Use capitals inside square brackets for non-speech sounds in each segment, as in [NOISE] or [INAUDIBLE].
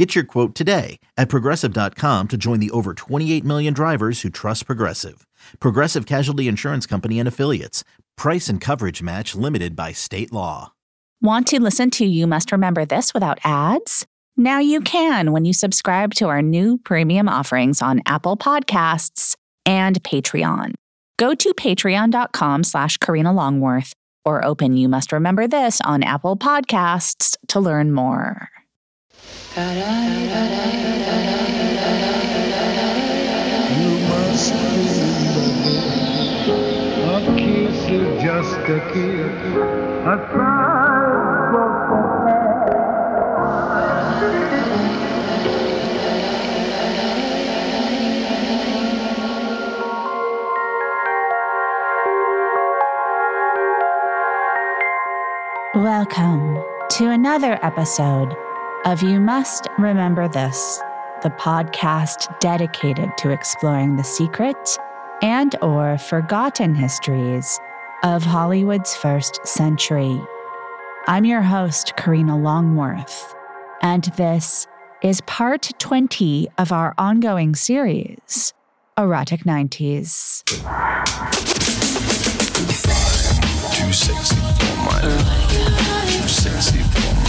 Get your quote today at progressive.com to join the over 28 million drivers who trust Progressive. Progressive Casualty Insurance Company and Affiliates. Price and coverage match limited by state law. Want to listen to You Must Remember This without ads? Now you can when you subscribe to our new premium offerings on Apple Podcasts and Patreon. Go to patreon.com slash Karina Longworth or open You Must Remember This on Apple Podcasts to learn more. You must remember, a kiss is just a kiss, a Welcome to another episode of You Must Remember This, the podcast dedicated to exploring the secret and or forgotten histories of Hollywood's first century. I'm your host, Karina Longworth, and this is part 20 of our ongoing series, Erotic 90s. Too sexy for my love. Too sexy for my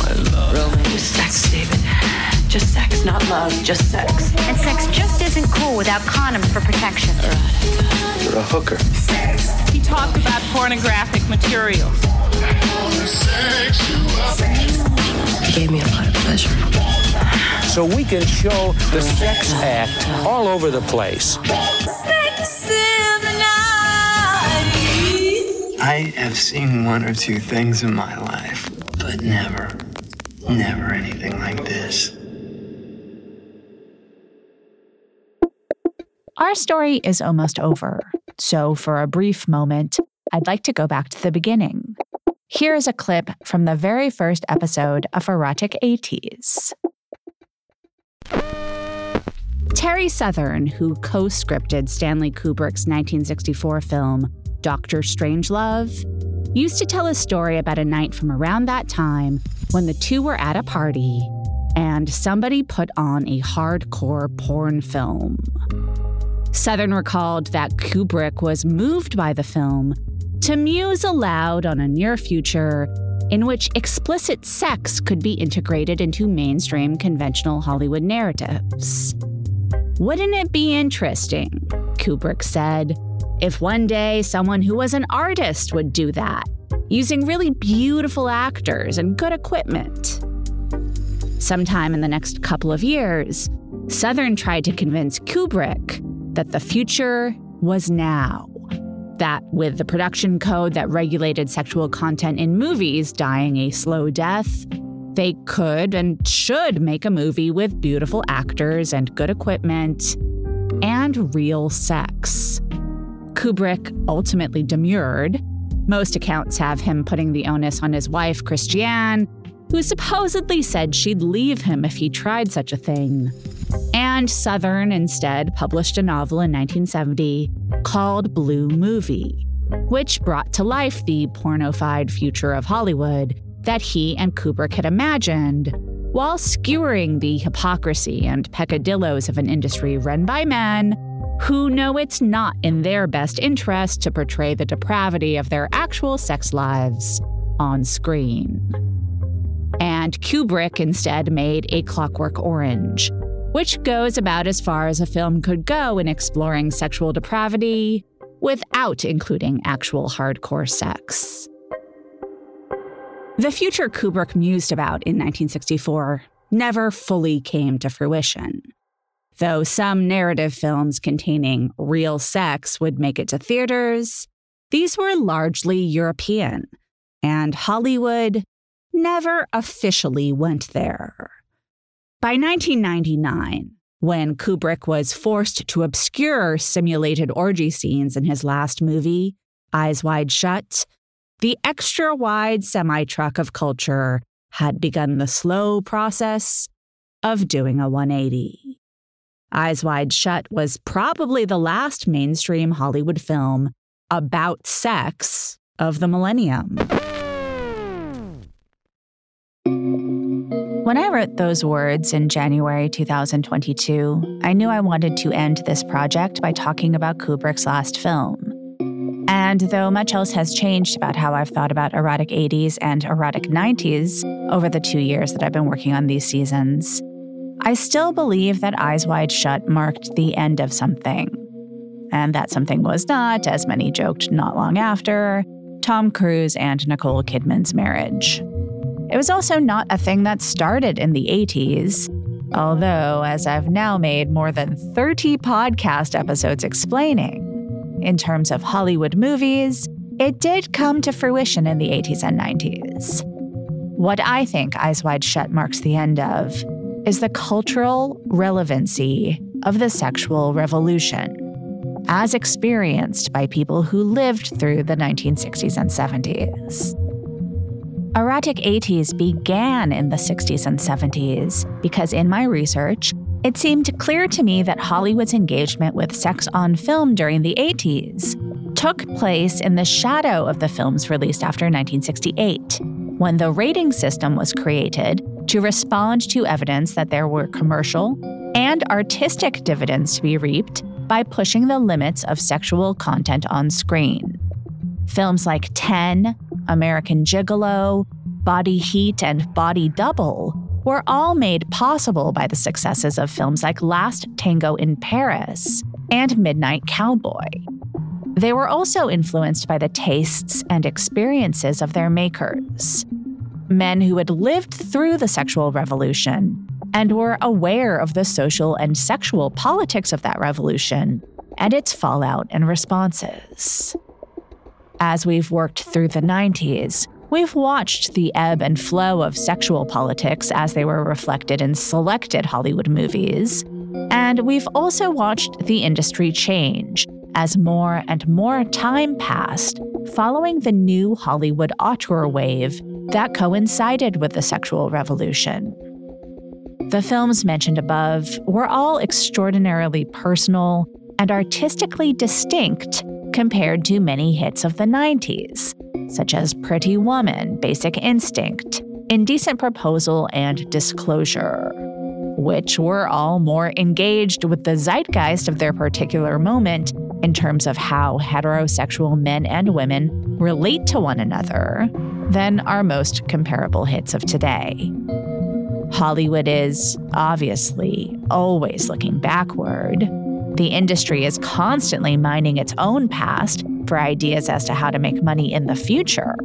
love. Just sex, David. Just sex, not love, just sex. And sex just isn't cool without condoms for protection. You're a hooker. Sex. He talked about pornographic material. He gave me a lot of pleasure. so we can show the sex act all over the place. Sex. I have seen one or two things in my life, but never, never anything like this. Our story is almost over, so for a brief moment, I'd like to go back to the beginning. Here is a clip from the very first episode of Erotic 80s. Terry Southern, who co scripted Stanley Kubrick's 1964 film Doctor Strangelove, used to tell a story about a night from around that time when the two were at a party and somebody put on a hardcore porn film. Southern recalled that Kubrick was moved by the film to muse aloud on a near future in which explicit sex could be integrated into mainstream conventional Hollywood narratives. Wouldn't it be interesting, Kubrick said, if one day someone who was an artist would do that, using really beautiful actors and good equipment? Sometime in the next couple of years, Southern tried to convince Kubrick that the future was now. That with the production code that regulated sexual content in movies dying a slow death, they could and should make a movie with beautiful actors and good equipment and real sex. Kubrick ultimately demurred. Most accounts have him putting the onus on his wife, Christiane, who supposedly said she'd leave him if he tried such a thing. And Southern instead published a novel in 1970 called Blue Movie, which brought to life the pornified future of Hollywood that he and Kubrick had imagined, while skewering the hypocrisy and peccadillos of an industry run by men who know it's not in their best interest to portray the depravity of their actual sex lives on screen. And Kubrick instead made A Clockwork Orange, which goes about as far as a film could go in exploring sexual depravity without including actual hardcore sex. The future Kubrick mused about in 1964 never fully came to fruition. Though some narrative films containing real sex would make it to theaters, these were largely European, and Hollywood never officially went there. By 1999, when Kubrick was forced to obscure simulated orgy scenes in his last movie, Eyes Wide Shut, the extra wide semi truck of culture had begun the slow process of doing a 180. Eyes Wide Shut was probably the last mainstream Hollywood film about sex of the millennium. When I wrote those words in January 2022, I knew I wanted to end this project by talking about Kubrick's last film. And though much else has changed about how I've thought about erotic 80s and erotic 90s over the two years that I've been working on these seasons, I still believe that Eyes Wide Shut marked the end of something. And that something was not, as many joked not long after, Tom Cruise and Nicole Kidman's marriage. It was also not a thing that started in the 80s, although, as I've now made more than 30 podcast episodes explaining, in terms of Hollywood movies, it did come to fruition in the 80s and 90s. What I think Eyes Wide Shut marks the end of is the cultural relevancy of the sexual revolution, as experienced by people who lived through the 1960s and 70s. Erotic 80s began in the 60s and 70s because, in my research, it seemed clear to me that Hollywood's engagement with sex on film during the 80s took place in the shadow of the films released after 1968, when the rating system was created to respond to evidence that there were commercial and artistic dividends to be reaped by pushing the limits of sexual content on screen. Films like 10, American Gigolo, Body Heat, and Body Double were all made possible by the successes of films like Last Tango in Paris and Midnight Cowboy. They were also influenced by the tastes and experiences of their makers. Men who had lived through the sexual revolution and were aware of the social and sexual politics of that revolution and its fallout and responses. As we've worked through the 90s, we've watched the ebb and flow of sexual politics as they were reflected in selected Hollywood movies. And we've also watched the industry change as more and more time passed following the new Hollywood auteur wave that coincided with the sexual revolution. The films mentioned above were all extraordinarily personal and artistically distinct compared to many hits of the 90s, such as Pretty Woman, Basic Instinct, Indecent Proposal, and Disclosure, which were all more engaged with the zeitgeist of their particular moment in terms of how heterosexual men and women relate to one another than our most comparable hits of today. Hollywood is, obviously, always looking backward the industry is constantly mining its own past for ideas as to how to make money in the future.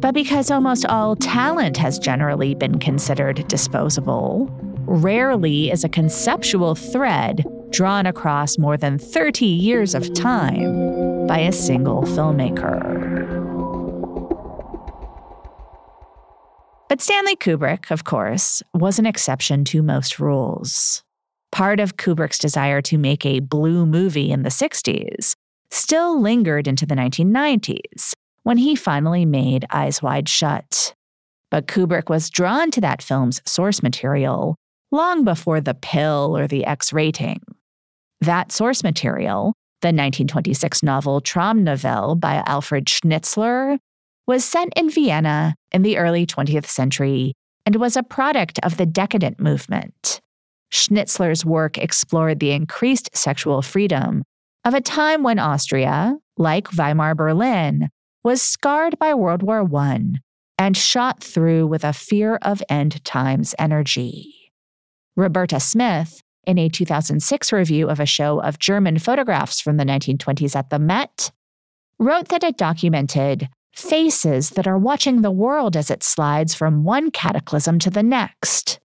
But because almost all talent has generally been considered disposable, rarely is a conceptual thread drawn across more than 30 years of time by a single filmmaker. But Stanley Kubrick, of course, was an exception to most rules part of Kubrick's desire to make a blue movie in the 60s, still lingered into the 1990s when he finally made Eyes Wide Shut. But Kubrick was drawn to that film's source material long before the pill or the X rating. That source material, the 1926 novel Traumnovelle by Alfred Schnitzler, was set in Vienna in the early 20th century and was a product of the decadent movement. Schnitzler's work explored the increased sexual freedom of a time when Austria, like Weimar Berlin, was scarred by World War I and shot through with a fear of end times energy. Roberta Smith, in a 2006 review of a show of German photographs from the 1920s at the Met, wrote that it documented faces that are watching the world as it slides from one cataclysm to the next.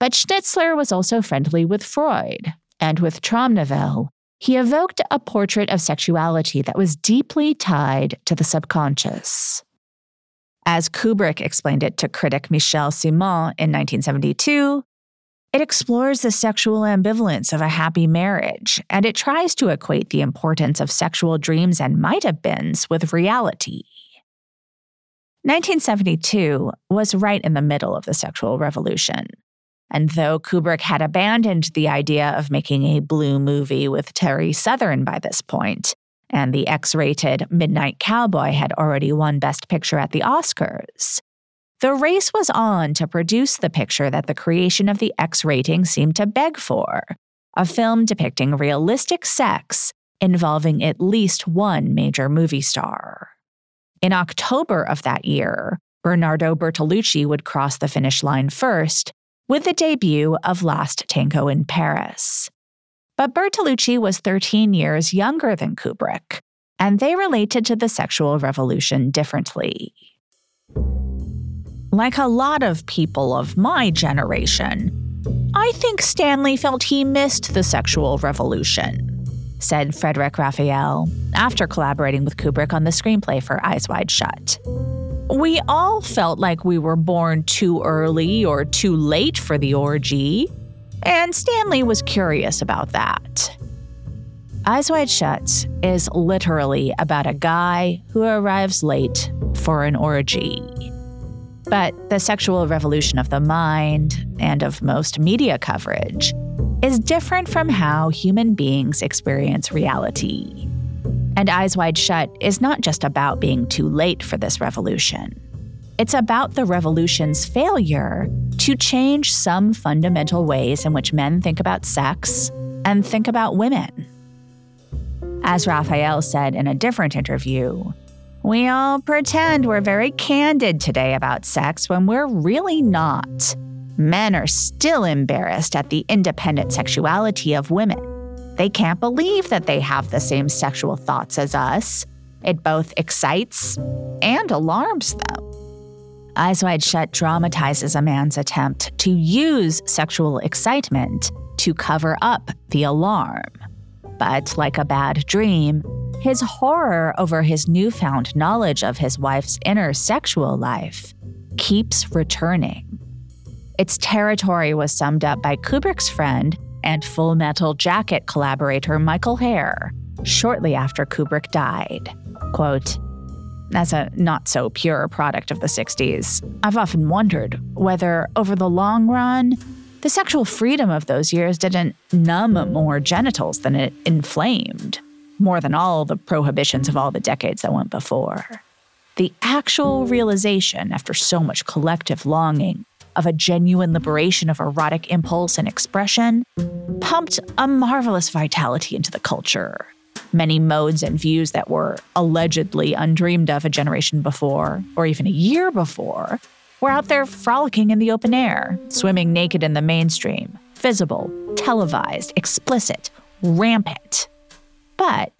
But Schnitzler was also friendly with Freud, and with Traumnovelle, he evoked a portrait of sexuality that was deeply tied to the subconscious. As Kubrick explained it to critic Michel Ciment in 1972, It explores the sexual ambivalence of a happy marriage, and it tries to equate the importance of sexual dreams and might have beens with reality. 1972 was right in the middle of the sexual revolution. And though Kubrick had abandoned the idea of making a blue movie with Terry Southern by this point, and the X rated Midnight Cowboy had already won Best Picture at the Oscars, the race was on to produce the picture that the creation of the X rating seemed to beg for a film depicting realistic sex involving at least one major movie star. In October of that year, Bernardo Bertolucci would cross the finish line first with the debut of Last Tango in Paris. But Bertolucci was 13 years younger than Kubrick, and they related to the sexual revolution differently. Like a lot of people of my generation, I think Stanley felt he missed the sexual revolution, said Frederic Raphael after collaborating with Kubrick on the screenplay for Eyes Wide Shut. We all felt like we were born too early or too late for the orgy, and Stanley was curious about that. Eyes Wide Shut is literally about a guy who arrives late for an orgy. But the sexual revolution of the mind and of most media coverage is different from how human beings experience reality. And Eyes Wide Shut is not just about being too late for this revolution. It's about the revolution's failure to change some fundamental ways in which men think about sex and think about women. As Raphael said in a different interview, we all pretend we're very candid today about sex when we're really not. Men are still embarrassed at the independent sexuality of women. They can't believe that they have the same sexual thoughts as us. It both excites and alarms them. Eyes Wide Shut dramatizes a man's attempt to use sexual excitement to cover up the alarm. But like a bad dream, his horror over his newfound knowledge of his wife's inner sexual life keeps returning. Its territory was summed up by Kubrick's friend and Full Metal Jacket collaborator Michael Herr shortly after Kubrick died. Quote, as a not so pure product of the 60s, I've often wondered whether, over the long run, the sexual freedom of those years didn't numb more genitals than it inflamed more than all the prohibitions of all the decades that went before. The actual realization, after so much collective longing, of a genuine liberation of erotic impulse and expression pumped a marvelous vitality into the culture. Many modes and views that were allegedly undreamed of a generation before, or even a year before, were out there frolicking in the open air, swimming naked in the mainstream, visible, televised, explicit, rampant. But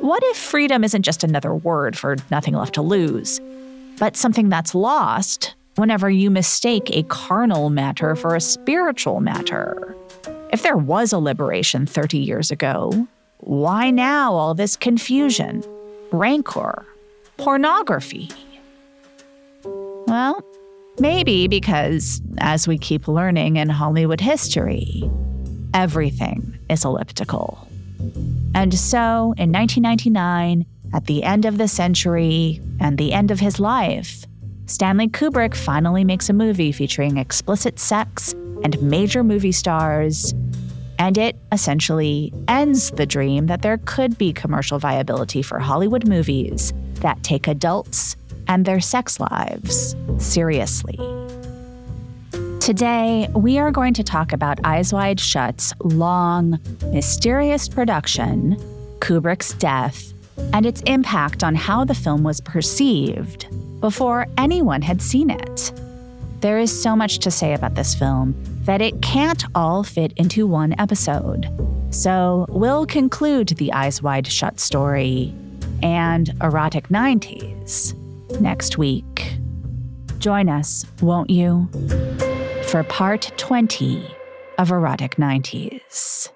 what if freedom isn't just another word for nothing left to lose, but something that's lost whenever you mistake a carnal matter for a spiritual matter? If there was a liberation 30 years ago, why now all this confusion, rancor, pornography? Well, maybe because, as we keep learning in Hollywood history, everything is elliptical. And so, in 1999, at the end of the century and the end of his life, Stanley Kubrick finally makes a movie featuring explicit sex and major movie stars. And it essentially ends the dream that there could be commercial viability for Hollywood movies that take adults and their sex lives seriously. Today, we are going to talk about Eyes Wide Shut's long, mysterious production, Kubrick's death, and its impact on how the film was perceived before anyone had seen it. There is so much to say about this film that it can't all fit into one episode. So we'll conclude the Eyes Wide Shut story and Erotic 90s next week. Join us, won't you? For part 20 of Erotic 90s.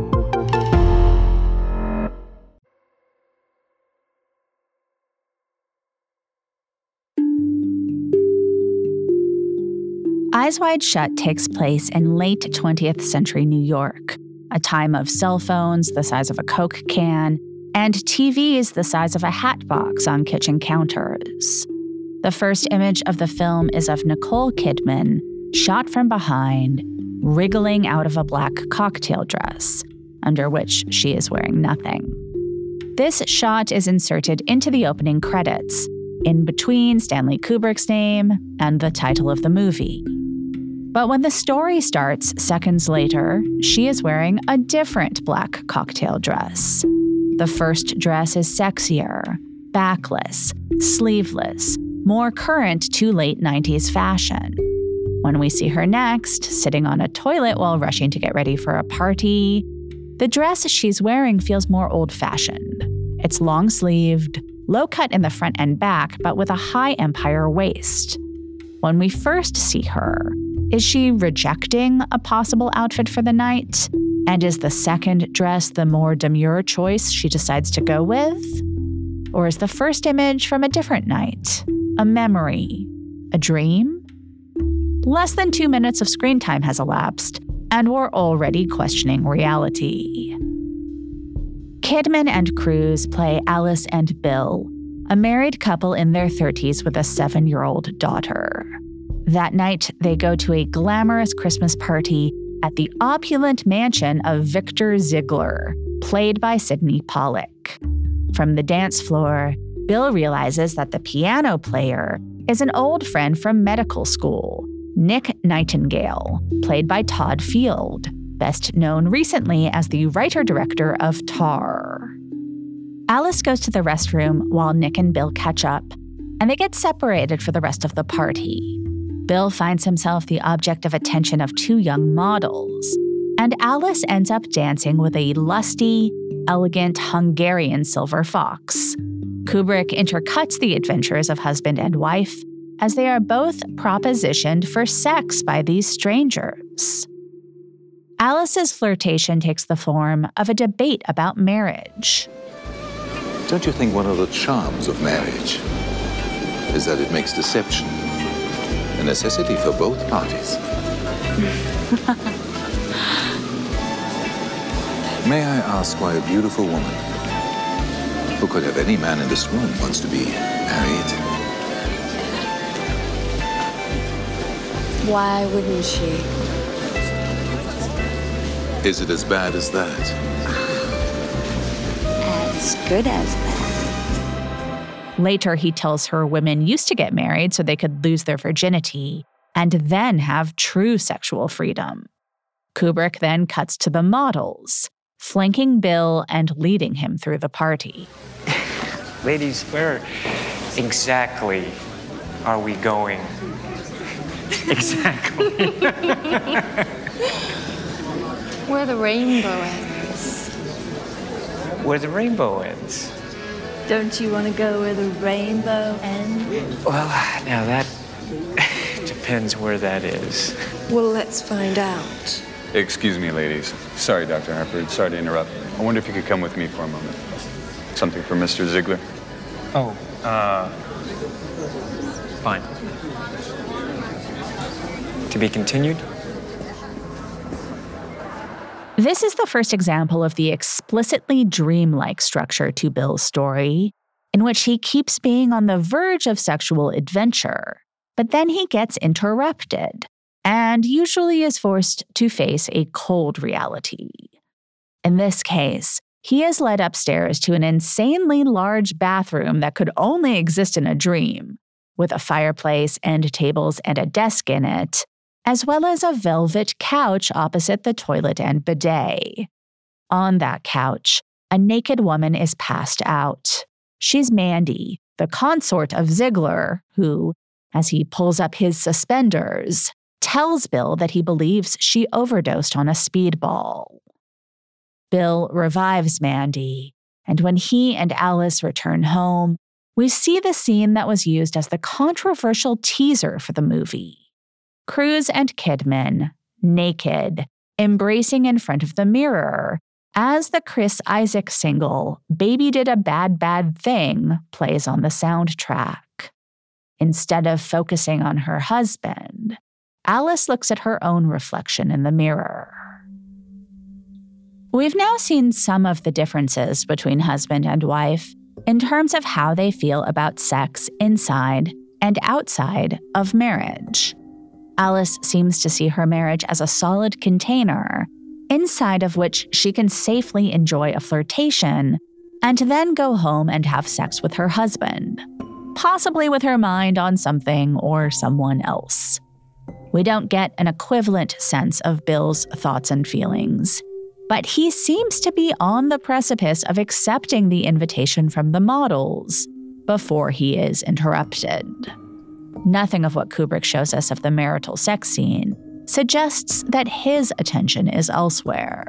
Eyes Wide Shut takes place in late 20th century New York, a time of cell phones the size of a Coke can and TVs the size of a hat box on kitchen counters. The first image of the film is of Nicole Kidman, shot from behind, wriggling out of a black cocktail dress, under which she is wearing nothing. This shot is inserted into the opening credits, in between Stanley Kubrick's name and the title of the movie. But when the story starts seconds later, she is wearing a different black cocktail dress. The first dress is sexier, backless, sleeveless, more current to late 90s fashion. When we see her next, sitting on a toilet while rushing to get ready for a party, the dress she's wearing feels more old fashioned. It's long sleeved, low cut in the front and back, but with a high empire waist. When we first see her, is she rejecting a possible outfit for the night? And is the second dress the more demure choice she decides to go with? Or is the first image from a different night? A memory? A dream? Less than two minutes of screen time has elapsed, and we're already questioning reality. Kidman and Cruise play Alice and Bill, a married couple in their 30s with a seven year old daughter. That night, they go to a glamorous Christmas party at the opulent mansion of Victor Ziegler, played by Sydney Pollack. From the dance floor, Bill realizes that the piano player is an old friend from medical school, Nick Nightingale, played by Todd Field, best known recently as the writer director of Tar. Alice goes to the restroom while Nick and Bill catch up, and they get separated for the rest of the party. Bill finds himself the object of attention of two young models, and Alice ends up dancing with a lusty, elegant Hungarian silver fox. Kubrick intercuts the adventures of husband and wife as they are both propositioned for sex by these strangers. Alice's flirtation takes the form of a debate about marriage. Don't you think one of the charms of marriage is that it makes deception a necessity for both parties. [LAUGHS] May I ask why a beautiful woman, who could have any man in this room, wants to be married? Why wouldn't she? Is it as bad as that? [SIGHS] As good as that. Later, he tells her women used to get married so they could lose their virginity and then have true sexual freedom. Kubrick then cuts to the models, flanking Bill and leading him through the party. [LAUGHS] Ladies, where exactly are we going? exactly. [LAUGHS] Where the rainbow ends. Where the rainbow ends. Don't you want to go where the rainbow ends? Well, now that [LAUGHS] depends where that is. Well, let's find out. Excuse me, ladies. Sorry, Dr. Harper. Sorry to interrupt. I wonder if you could come with me for a moment. Something for Mr. Ziegler? Oh, uh. Fine. To be continued? This is the first example of the explicitly dreamlike structure to Bill's story, in which he keeps being on the verge of sexual adventure, but then he gets interrupted and usually is forced to face a cold reality. In this case, he is led upstairs to an insanely large bathroom that could only exist in a dream, with a fireplace, and tables, and a desk in it, as well as a velvet couch opposite the toilet and bidet. On that couch, a naked woman is passed out. She's Mandy, the consort of Ziegler, who, as he pulls up his suspenders, tells Bill that he believes she overdosed on a speedball. Bill revives Mandy, and when he and Alice return home, we see the scene that was used as the controversial teaser for the movie. Cruise and Kidman, naked, embracing in front of the mirror, as the Chris Isaak single, Baby Did a Bad Bad Thing, plays on the soundtrack. Instead of focusing on her husband, Alice looks at her own reflection in the mirror. We've now seen some of the differences between husband and wife in terms of how they feel about sex inside and outside of marriage. Alice seems to see her marriage as a solid container inside of which she can safely enjoy a flirtation and then go home and have sex with her husband, possibly with her mind on something or someone else. We don't get an equivalent sense of Bill's thoughts and feelings but he seems to be on the precipice of accepting the invitation from the models before he is interrupted. Nothing of what Kubrick shows us of the marital sex scene suggests that his attention is elsewhere.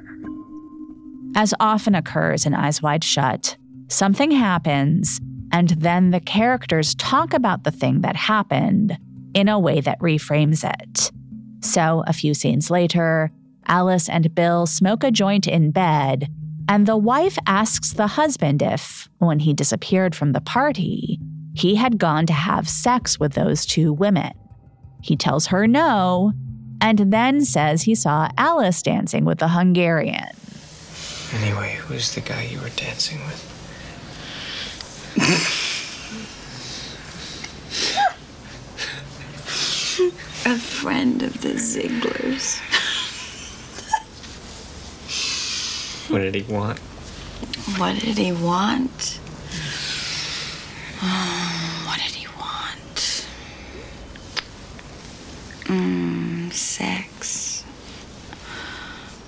As often occurs in Eyes Wide Shut, something happens, and then the characters talk about the thing that happened in a way that reframes it. So, a few scenes later, Alice and Bill smoke a joint in bed, and the wife asks the husband if, when he disappeared from the party, he had gone to have sex with those two women. He tells her no, and then says he saw Alice dancing with the Hungarian. Anyway, who's the guy you were dancing with? A friend of the Zieglers. What did he want? What did he want? Um, [SIGHS] what did he want? Mm, sex.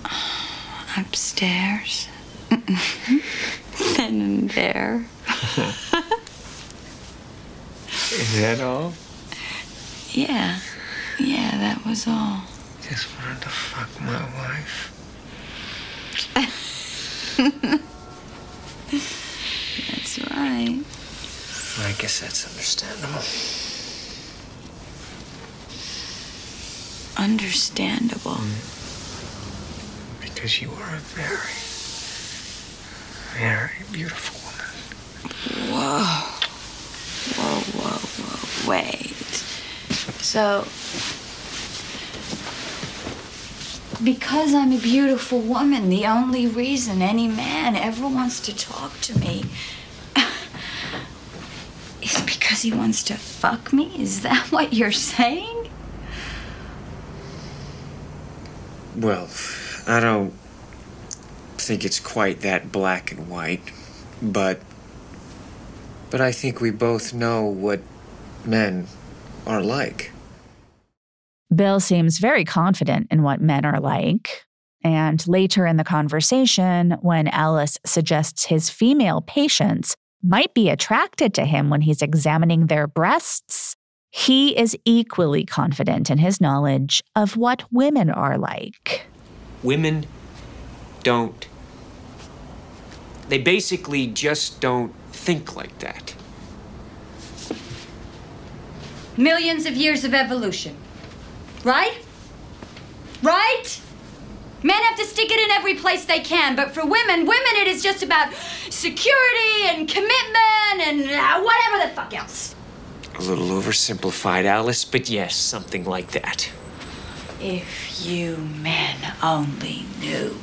[SIGHS] Upstairs. [LAUGHS] then and there. [LAUGHS] Is that all? Yeah. Yeah, that was all. Just wanted to fuck my wife. [LAUGHS] That's right. I guess that's understandable. Understandable. Mm. Because you are a very, very beautiful woman. Whoa. Whoa, whoa, whoa. Wait. So. Because I'm a beautiful woman, the only reason any man ever wants to talk to me is because he wants to fuck me? Is that [LAUGHS] what you're saying? Well, I don't think it's quite that black and white, but. But I think we both know what men are like. Bill seems very confident in what men are like. And later in the conversation, when Alice suggests his female patients might be attracted to him when he's examining their breasts, he is equally confident in his knowledge of what women are like. Women don't. They basically just don't think like that. Millions of years of evolution. Right? Right? Men have to stick it in every place they can, but for women, women, it is just about security and commitment and uh, whatever the fuck else. A little oversimplified, Alice, but yes, something like that. If you men only knew.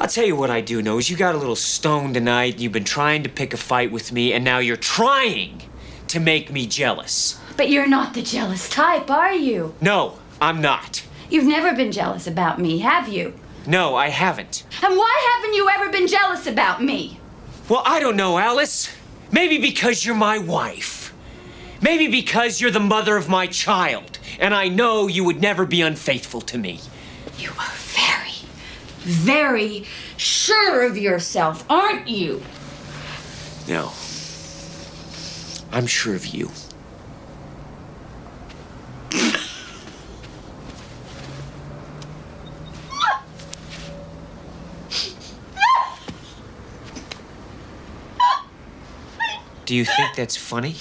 I'll tell you what I do know is you got a little stoned tonight, you've been trying to pick a fight with me, and now you're trying to make me jealous. But you're not the jealous type, are you? No, I'm not. You've never been jealous about me, have you? No, I haven't. And why haven't you ever been jealous about me? Well, I don't know, Alice. Maybe because you're my wife. Maybe because you're the mother of my child, and I know you would never be unfaithful to me. You are very, very sure of yourself, aren't you? No. I'm sure of you. Do you think that's funny?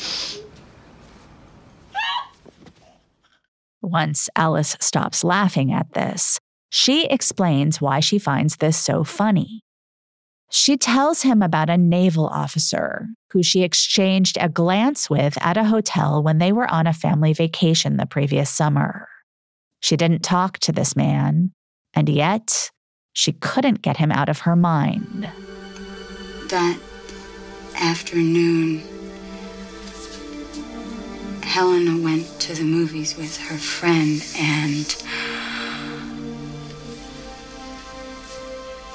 Once Alice stops laughing at this, she explains why she finds this so funny. She tells him about a naval officer who she exchanged a glance with at a hotel when they were on a family vacation the previous summer. She didn't talk to this man, and yet she couldn't get him out of her mind. That afternoon, Helena went to the movies with her friend, and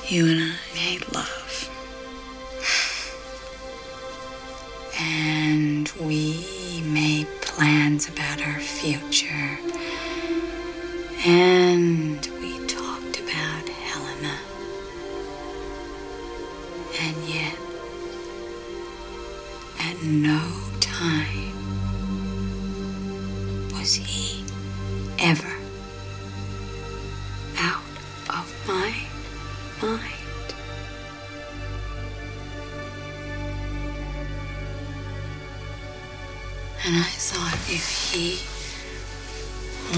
you and I made love. And we made plans about our future. And we talked about Helena. And yet, no time was he ever out of my mind. And I thought if he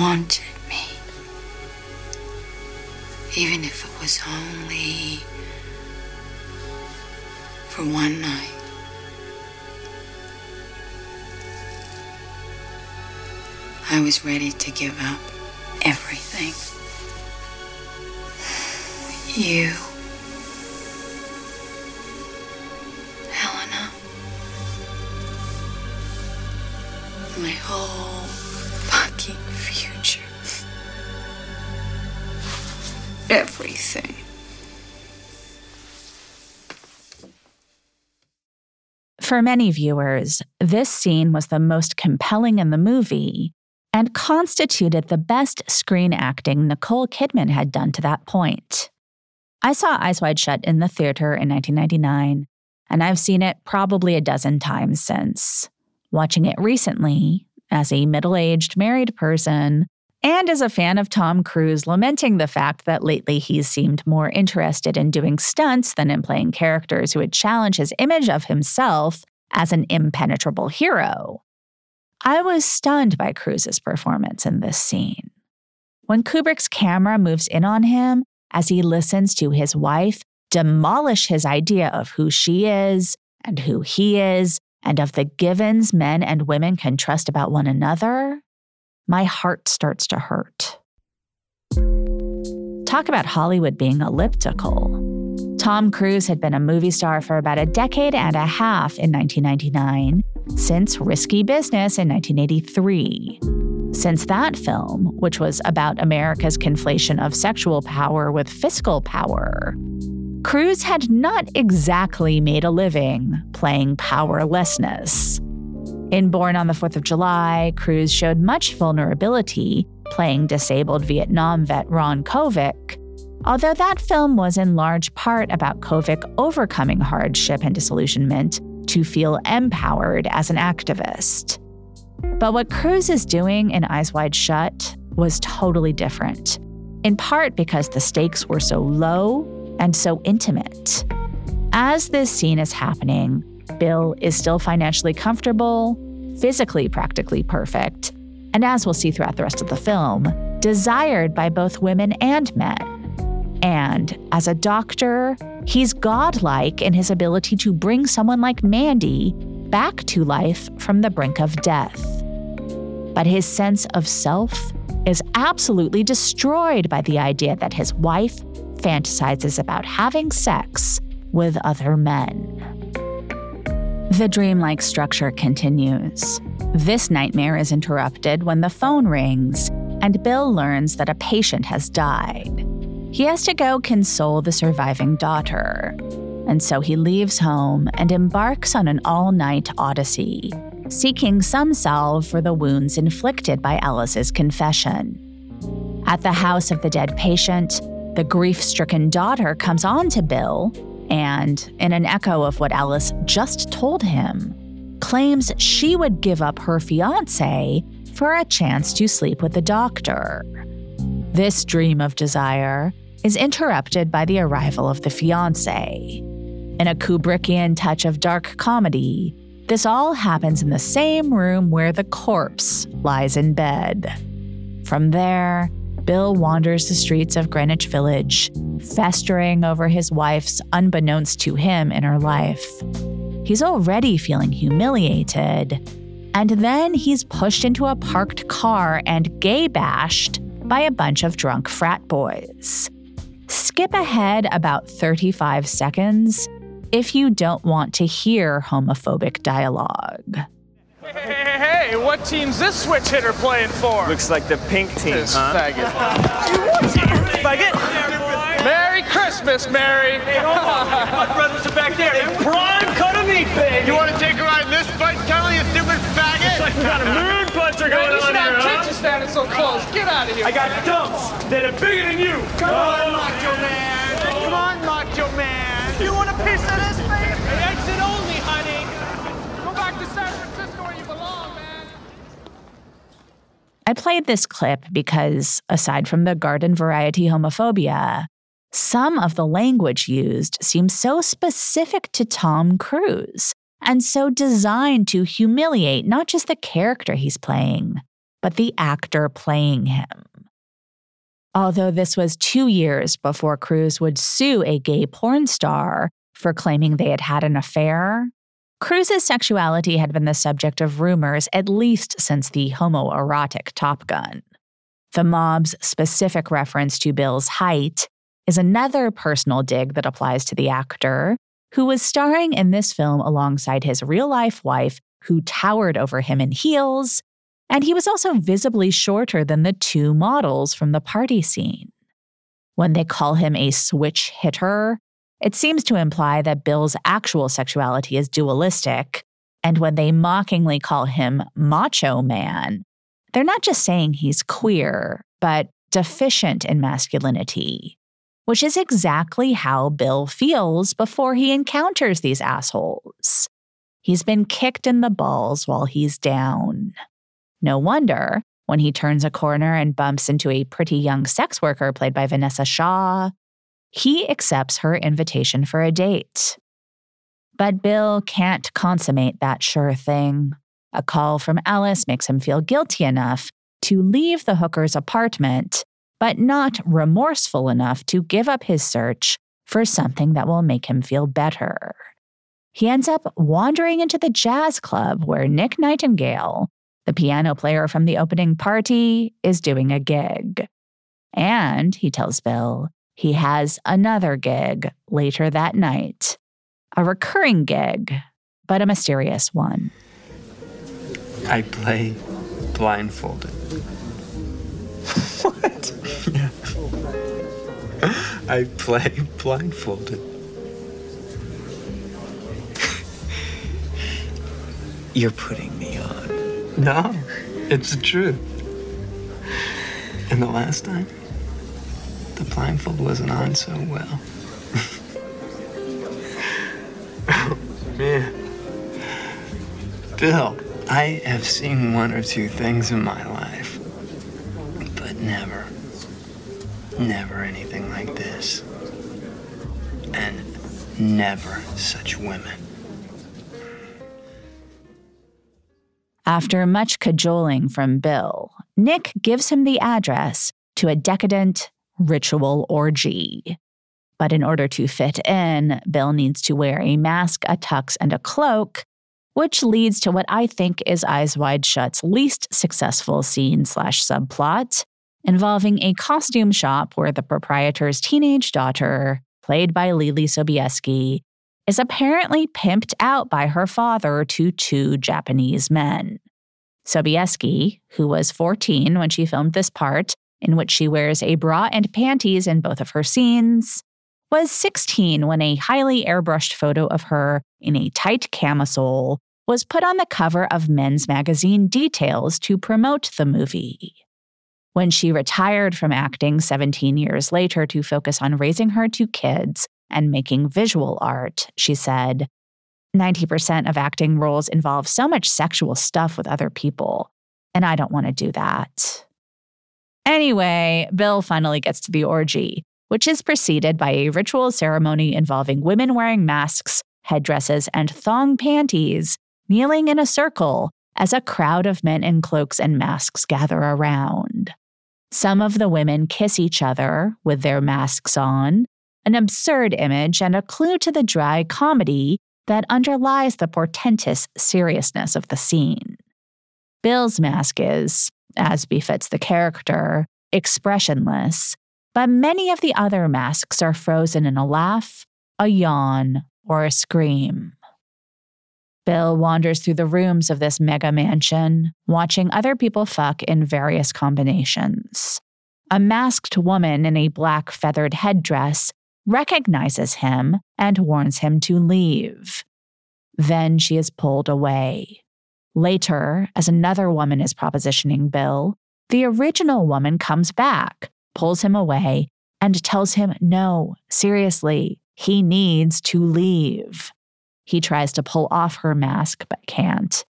wanted me, even if it was only for one night, I was ready to give up everything. You, Helena, my whole fucking future. Everything. For many viewers, this scene was the most compelling in the movie and constituted the best screen acting Nicole Kidman had done to that point. I saw Eyes Wide Shut in the theater in 1999, and I've seen it probably a dozen times since. Watching it recently, as a middle aged married person, and as a fan of Tom Cruise, lamenting the fact that lately he's seemed more interested in doing stunts than in playing characters who would challenge his image of himself as an impenetrable hero. I was stunned by Cruise's performance in this scene. When Kubrick's camera moves in on him as he listens to his wife demolish his idea of who she is and who he is, and of the givens men and women can trust about one another, my heart starts to hurt. Talk about Hollywood being elliptical. Tom Cruise had been a movie star for about a decade and a half in 1999, since Risky Business in 1983. Since that film, which was about America's conflation of sexual power with fiscal power, Cruise had not exactly made a living playing powerlessness. In Born on the Fourth of July, Cruise showed much vulnerability playing disabled Vietnam vet Ron Kovic, although that film was in large part about Kovic overcoming hardship and disillusionment to feel empowered as an activist. But what Cruise is doing in Eyes Wide Shut was totally different, in part because the stakes were so low and so intimate. As this scene is happening, Bill is still financially comfortable, physically practically perfect, and as we'll see throughout the rest of the film, desired by both women and men. And as a doctor, he's godlike in his ability to bring someone like Mandy back to life from the brink of death. But his sense of self is absolutely destroyed by the idea that his wife fantasizes about having sex with other men. The dreamlike structure continues. This nightmare is interrupted when the phone rings and Bill learns that a patient has died. He has to go console the surviving daughter, and so he leaves home and embarks on an all night odyssey, seeking some salve for the wounds inflicted by Alice's confession. At the house of the dead patient, The grief stricken daughter comes on to Bill and, in an echo of what Alice just told him, claims she would give up her fiance for a chance to sleep with the doctor. This dream of desire is interrupted by the arrival of the fiance. In a Kubrickian touch of dark comedy, this all happens in the same room where the corpse lies in bed. From there, Bill wanders the streets of Greenwich Village, festering over his wife's unbeknownst to him inner life. He's already feeling humiliated, and then he's pushed into a parked car and gay bashed by a bunch of drunk frat boys. Skip ahead about 35 seconds if you don't want to hear homophobic dialogue. Hey, hey, hey, hey, what team's this switch hitter playing for? Looks like the pink team, This huh? faggot. Faggot? Merry Christmas, Mary. [LAUGHS] Hey, hold on. My brothers are back there. In prime cut of meat, baby. You want to take a ride in this fight, Kelly, you stupid faggot? Looks like we got a moon puncher going Man, you on should here, have huh? you standing so close. Get out of here. I got dumps that are bigger than you. Come on, Macho Man. Come on, Macho Man. You want a piece of this, baby? Exit only, honey. Go back to San Francisco where you belong, man. I played this clip because, aside from the garden variety homophobia, some of the language used seems so specific to Tom Cruise and so designed to humiliate not just the character he's playing, but the actor playing him. Although this was two years before Cruise would sue a gay porn star for claiming they had had an affair, Cruise's sexuality had been the subject of rumors at least since the homoerotic Top Gun. The mob's specific reference to Bill's height is another personal dig that applies to the actor, who was starring in this film alongside his real life wife, who towered over him in heels, and he was also visibly shorter than the two models from the party scene. When they call him a switch hitter, it seems to imply that Bill's actual sexuality is dualistic, and when they mockingly call him macho man, they're not just saying he's queer, but deficient in masculinity, which is exactly how Bill feels before he encounters these assholes. He's been kicked in the balls while he's down. No wonder when he turns a corner and bumps into a pretty young sex worker played by Vanessa Shaw, he accepts her invitation for a date. But Bill can't consummate that sure thing. A call from Alice makes him feel guilty enough to leave the hooker's apartment, but not remorseful enough to give up his search for something that will make him feel better. He ends up wandering into the jazz club where Nick Nightingale, the piano player from the opening party, is doing a gig. And, he tells Bill, he has another gig later that night. A recurring gig, but a mysterious one. I play blindfolded. [LAUGHS] what? [LAUGHS] I play blindfolded. [LAUGHS] You're putting me on. No, it's the truth. And the last time, the blindfold wasn't on so well. oh, [LAUGHS] man. Bill, I have seen one or two things in my life, but never, never anything like this. And never such women. After much cajoling from Bill, Nick gives him the address to a decadent ritual orgy. But in order to fit in, Bill needs to wear a mask, a tux, and a cloak, which leads to what I think is Eyes Wide Shut's least successful scene slash subplot, involving a costume shop where the proprietor's teenage daughter, played by Leelee Sobieski, is apparently pimped out by her father to two Japanese men. Sobieski, who was 14 when she filmed this part, in which she wears a bra and panties in both of her scenes, was 16 when a highly airbrushed photo of her in a tight camisole was put on the cover of men's magazine Details to promote the movie. When she retired from acting 17 years later to focus on raising her two kids and making visual art, she said, 90% of acting roles involve so much sexual stuff with other people, and I don't want to do that. Anyway, Bill finally gets to the orgy, which is preceded by a ritual ceremony involving women wearing masks, headdresses, and thong panties, kneeling in a circle as a crowd of men in cloaks and masks gather around. Some of the women kiss each other with their masks on, an absurd image and a clue to the dry comedy that underlies the portentous seriousness of the scene. Bill's mask is, as befits the character, expressionless, but many of the other masks are frozen in a laugh, a yawn, or a scream. Bill wanders through the rooms of this mega mansion, watching other people fuck in various combinations. A masked woman in a black feathered headdress recognizes him and warns him to leave. Then she is pulled away. Later, as another woman is propositioning Bill, the original woman comes back, pulls him away, and tells him no, seriously, he needs to leave. He tries to pull off her mask but can't.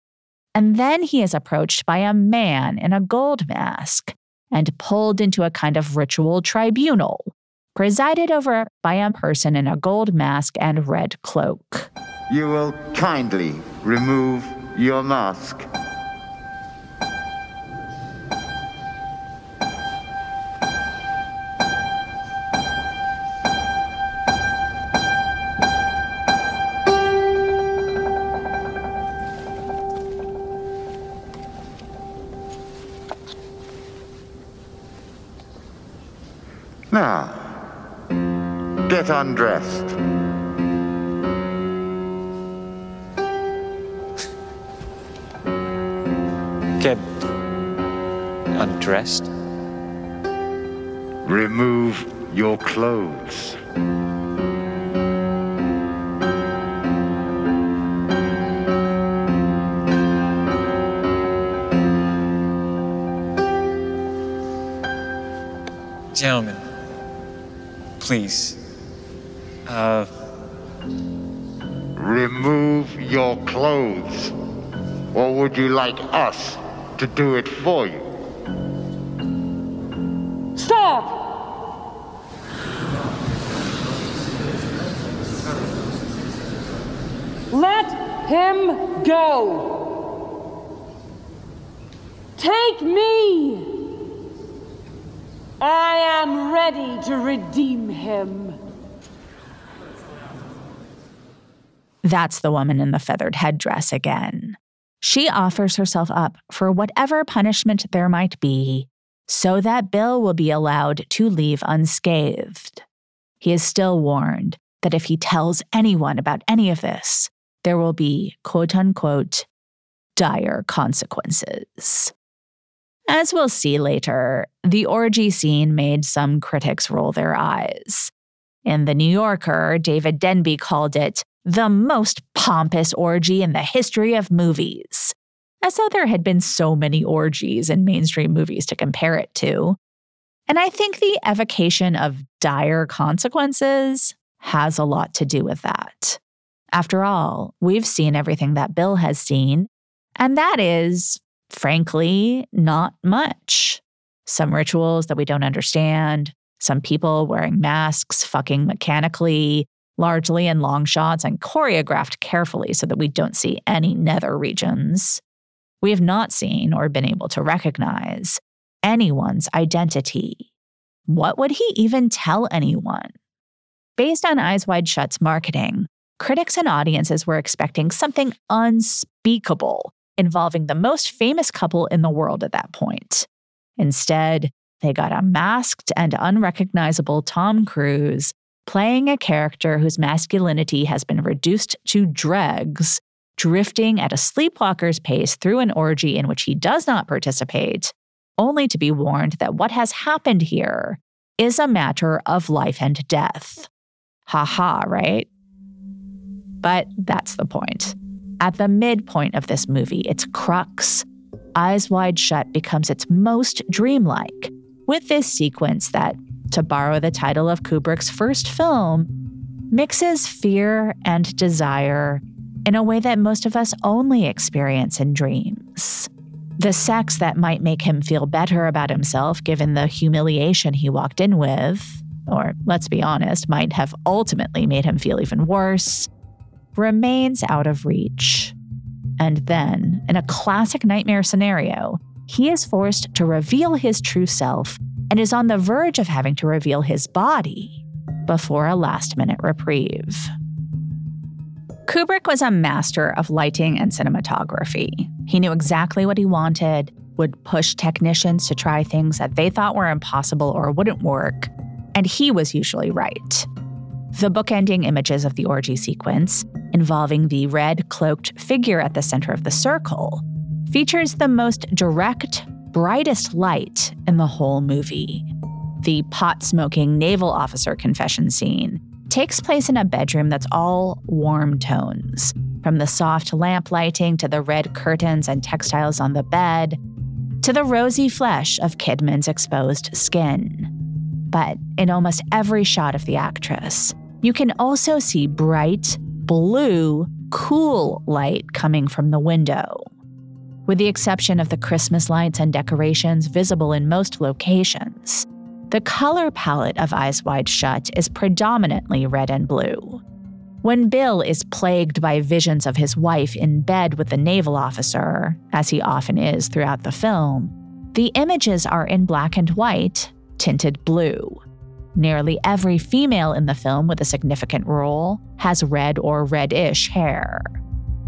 And then he is approached by a man in a gold mask and pulled into a kind of ritual tribunal, presided over by a person in a gold mask and red cloak. You will kindly remove your mask. Now, get undressed. Get undressed? Remove your clothes. Gentlemen, please. Uh, Remove your clothes. Or would you like us to do it for you? Stop! Let him go. Take me. I am ready to redeem him. That's the woman in the feathered headdress again. She offers herself up for whatever punishment there might be so that Bill will be allowed to leave unscathed. He is still warned that if he tells anyone about any of this, there will be quote unquote dire consequences. As we'll see later, the orgy scene made some critics roll their eyes. In The New Yorker, David Denby called it the most pompous orgy in the history of movies, as though there had been so many orgies in mainstream movies to compare it to. And I think the evocation of dire consequences has a lot to do with that. After all, we've seen everything that Bill has seen, and that is, frankly, not much. Some rituals that we don't understand, some people wearing masks, fucking mechanically, largely in long shots and choreographed carefully so that we don't see any nether regions. We have not seen or been able to recognize anyone's identity. What would he even tell anyone? Based on Eyes Wide Shut's marketing, critics and audiences were expecting something unspeakable involving the most famous couple in the world at that point. Instead, they got a masked and unrecognizable Tom Cruise playing a character whose masculinity has been reduced to dregs, drifting at a sleepwalker's pace through an orgy in which he does not participate, only to be warned that what has happened here is a matter of life and death. Ha ha, right? But that's the point. At the midpoint of this movie, its crux, Eyes Wide Shut becomes its most dreamlike, with this sequence that, to borrow the title of Kubrick's first film, mixes fear and desire in a way that most of us only experience in dreams. The sex that might make him feel better about himself given the humiliation he walked in with, or let's be honest, might have ultimately made him feel even worse, remains out of reach. And then, in a classic nightmare scenario, he is forced to reveal his true self and is on the verge of having to reveal his body before a last minute reprieve. Kubrick was a master of lighting and cinematography. He knew exactly what he wanted, would push technicians to try things that they thought were impossible or wouldn't work, and he was usually right. The bookending images of the orgy sequence, involving the red cloaked figure at the center of the circle, features the most direct, brightest light in the whole movie. The pot smoking naval officer confession scene takes place in a bedroom that's all warm tones, from the soft lamp lighting to the red curtains and textiles on the bed, to the rosy flesh of Kidman's exposed skin. But in almost every shot of the actress, you can also see bright, blue, cool light coming from the window. With the exception of the Christmas lights and decorations visible in most locations, the color palette of Eyes Wide Shut is predominantly red and blue. When Bill is plagued by visions of his wife in bed with the naval officer, as he often is throughout the film, the images are in black and white, tinted blue. Nearly every female in the film with a significant role has red or reddish hair.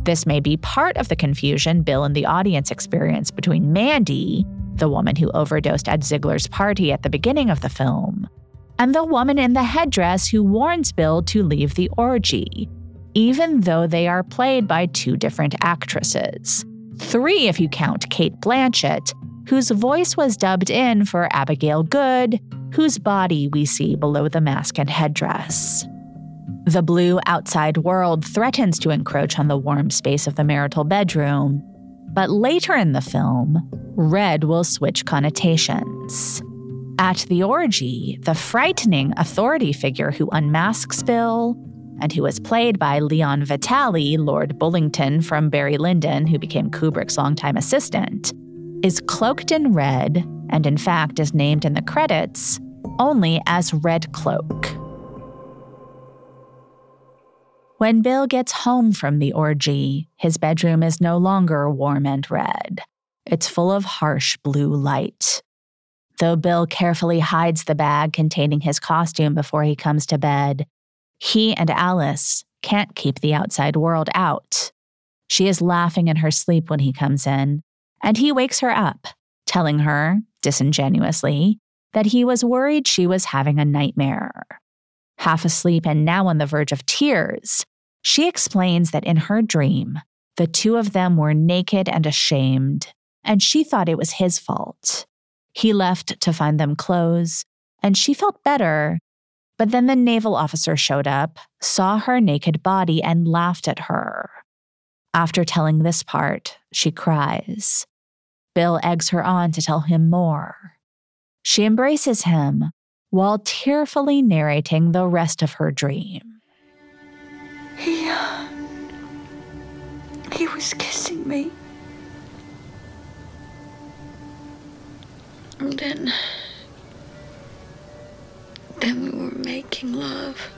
This may be part of the confusion Bill and the audience experience between Mandy, the woman who overdosed at Ziegler's party at the beginning of the film, and the woman in the headdress who warns Bill to leave the orgy, even though they are played by two different actresses. Three, if you count Cate Blanchett, whose voice was dubbed in for Abigail Good, whose body we see below the mask and headdress. The blue outside world threatens to encroach on the warm space of the marital bedroom, but later in the film, red will switch connotations. At the orgy, the frightening authority figure who unmasks Bill, and who was played by Leon Vitali, Lord Bullington from Barry Lyndon, who became Kubrick's longtime assistant, is cloaked in red and, in fact, is named in the credits only as Red Cloak. When Bill gets home from the orgy, his bedroom is no longer warm and red. It's full of harsh blue light. Though Bill carefully hides the bag containing his costume before he comes to bed, he and Alice can't keep the outside world out. She is laughing in her sleep when he comes in, and he wakes her up, telling her, disingenuously, that he was worried she was having a nightmare. Half asleep and now on the verge of tears, she explains that in her dream, the two of them were naked and ashamed, and she thought it was his fault. He left to find them clothes, and she felt better. But then the naval officer showed up, saw her naked body, and laughed at her. After telling this part, she cries. Bill eggs her on to tell him more. She embraces him while tearfully narrating the rest of her dream. He, uh, he was kissing me. And then, then we were making love.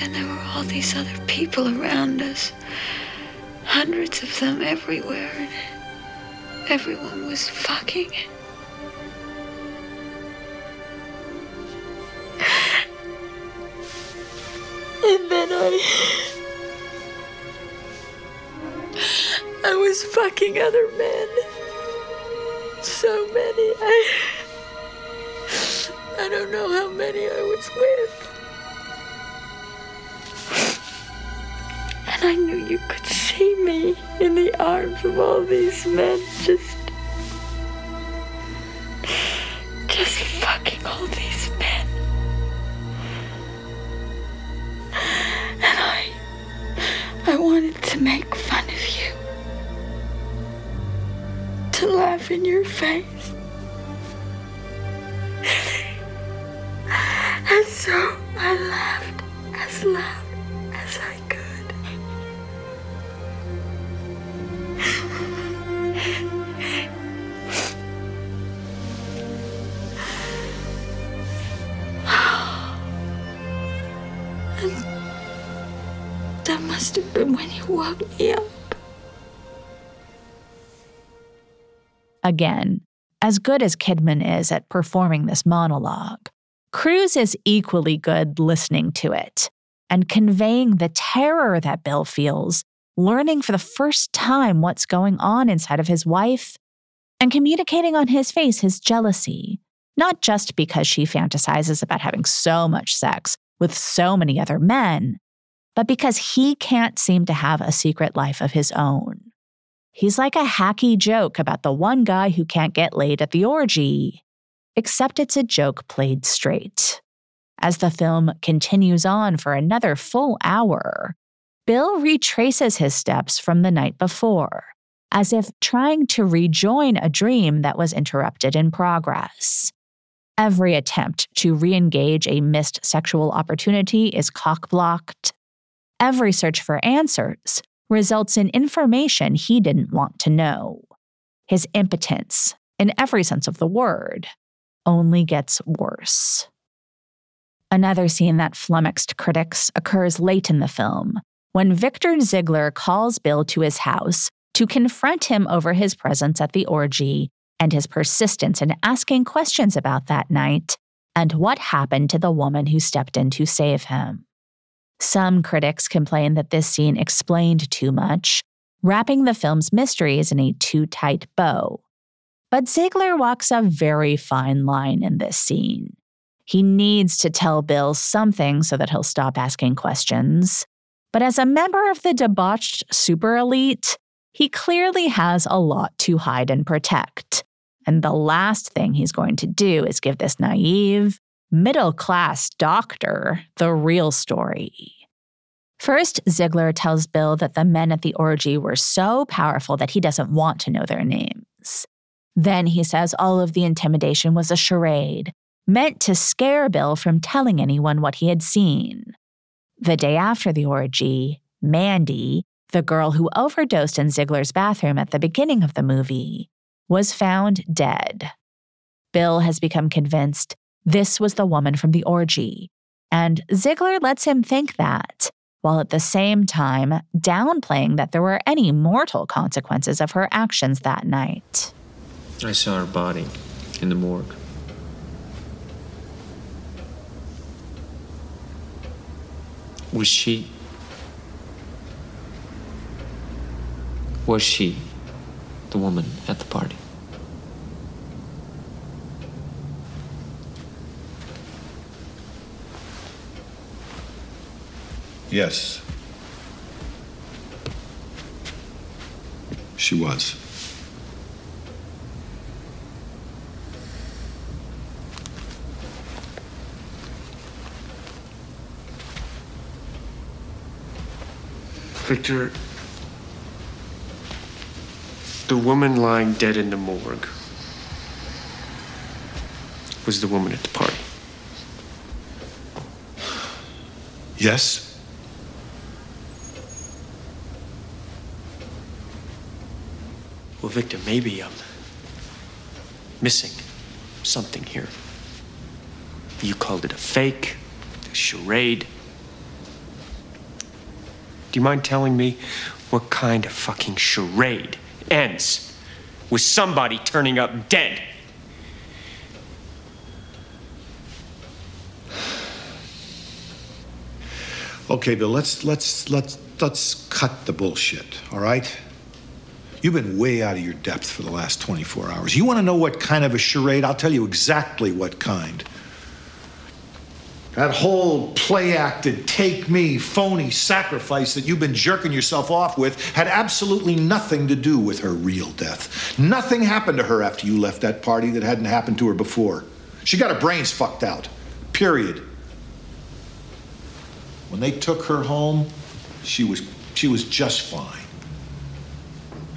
Then there were all these other people around us. Hundreds of them everywhere. And everyone was fucking. And then I. I was fucking other men. So many. I. I don't know how many I was with. And I knew you could see me in the arms of all these men, just. just fucking all these men. And I. wanted to make fun of you, to laugh in your face. And so I laughed as loud as I could. [SIGHS] that must have been when you woke me up. Again, as good as Kidman is at performing this monologue, Cruise is equally good listening to it and conveying the terror that Bill feels, learning for the first time what's going on inside of his wife, and communicating on his face his jealousy, not just because she fantasizes about having so much sex with so many other men, but because he can't seem to have a secret life of his own. He's like a hacky joke about the one guy who can't get laid at the orgy, except it's a joke played straight. As the film continues on for another full hour, Bill retraces his steps from the night before, as if trying to rejoin a dream that was interrupted in progress. Every attempt to re engage a missed sexual opportunity is cockblocked. Every search for answers results in information he didn't want to know. His impotence, in every sense of the word, only gets worse. Another scene that flummoxed critics occurs late in the film when Victor Ziegler calls Bill to his house to confront him over his presence at the orgy and his persistence in asking questions about that night and what happened to the woman who stepped in to save him. Some critics complain that this scene explained too much, wrapping the film's mysteries in a too tight bow. But Ziegler walks a very fine line in this scene. He needs to tell Bill something so that he'll stop asking questions. But as a member of the debauched super elite, he clearly has a lot to hide and protect. And the last thing he's going to do is give this naive, middle class doctor the real story. First, Ziegler tells Bill that the men at the orgy were so powerful that he doesn't want to know their names. Then he says all of the intimidation was a charade, meant to scare Bill from telling anyone what he had seen. The day after the orgy, Mandy, the girl who overdosed in Ziegler's bathroom at the beginning of the movie, was found dead. Bill has become convinced this was the woman from the orgy, and Ziegler lets him think that, while at the same time downplaying that there were any mortal consequences of her actions that night. I saw her body in the morgue. Was she. Was she the woman at the party? Yes. She was. Victor, the woman lying dead in the morgue was the woman at the party. Yes. Well, Victor, maybe I'm missing something here. You called it a fake, a charade. Do you mind telling me what kind of fucking charade ends with somebody turning up dead? Okay, Bill, let's let's let's let's cut the bullshit, all right? You've been way out of your depth for the last 24 hours. You want to know what kind of a charade? I'll tell you exactly what kind. That whole play acted, take me, phony sacrifice that you've been jerking yourself off with had absolutely nothing to do with her real death. Nothing happened to her after you left that party that hadn't happened to her before. She got her brains fucked out. Period. When they took her home, she was She was just fine.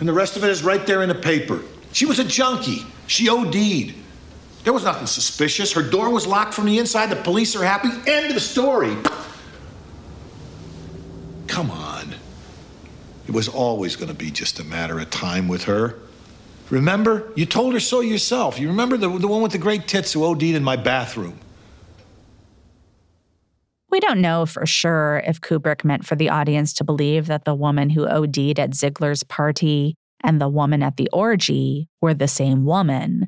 And the rest of it is right there in the paper. She was a junkie. She OD'd. There was nothing suspicious. Her door was locked from the inside. The police are happy. End of the story. Come on. It was always going to be just a matter of time with her. Remember? You told her so yourself. You remember the, the one with the great tits who OD'd in my bathroom? We don't know for sure if Kubrick meant for the audience to believe that the woman who OD'd at Ziegler's party and the woman at the orgy were the same woman,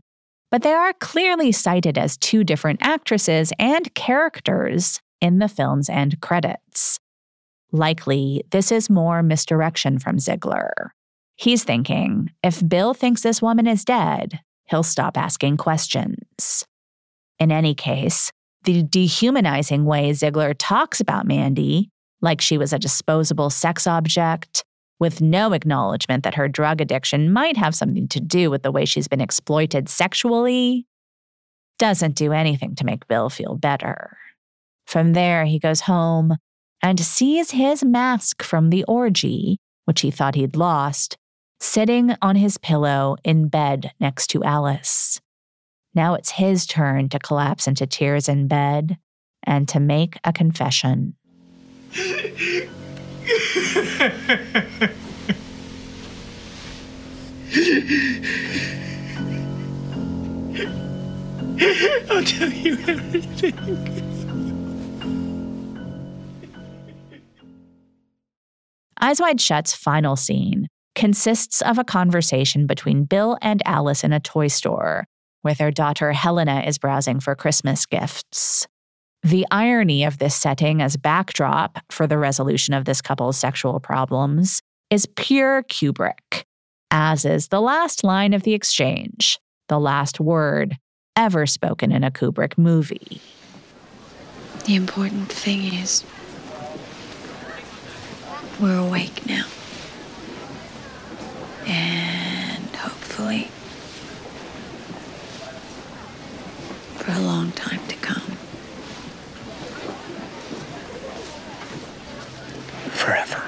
but they are clearly cited as two different actresses and characters in the film's end credits. Likely, this is more misdirection from Ziegler. He's thinking if Bill thinks this woman is dead, he'll stop asking questions. In any case, the dehumanizing way Ziegler talks about Mandy, like she was a disposable sex object, with no acknowledgement that her drug addiction might have something to do with the way she's been exploited sexually, doesn't do anything to make Bill feel better. From there, he goes home and sees his mask from the orgy, which he thought he'd lost, sitting on his pillow in bed next to Alice. Now it's his turn to collapse into tears in bed and to make a confession. [LAUGHS] I'll tell you everything. Eyes Wide Shut's final scene consists of a conversation between Bill and Alice in a toy store, where their daughter Helena is browsing for Christmas gifts. The irony of this setting as backdrop for the resolution of this couple's sexual problems is pure Kubrick, as is the last line of the exchange, the last word ever spoken in a Kubrick movie. The important thing is we're awake now. And hopefully, for a long time to come. Forever.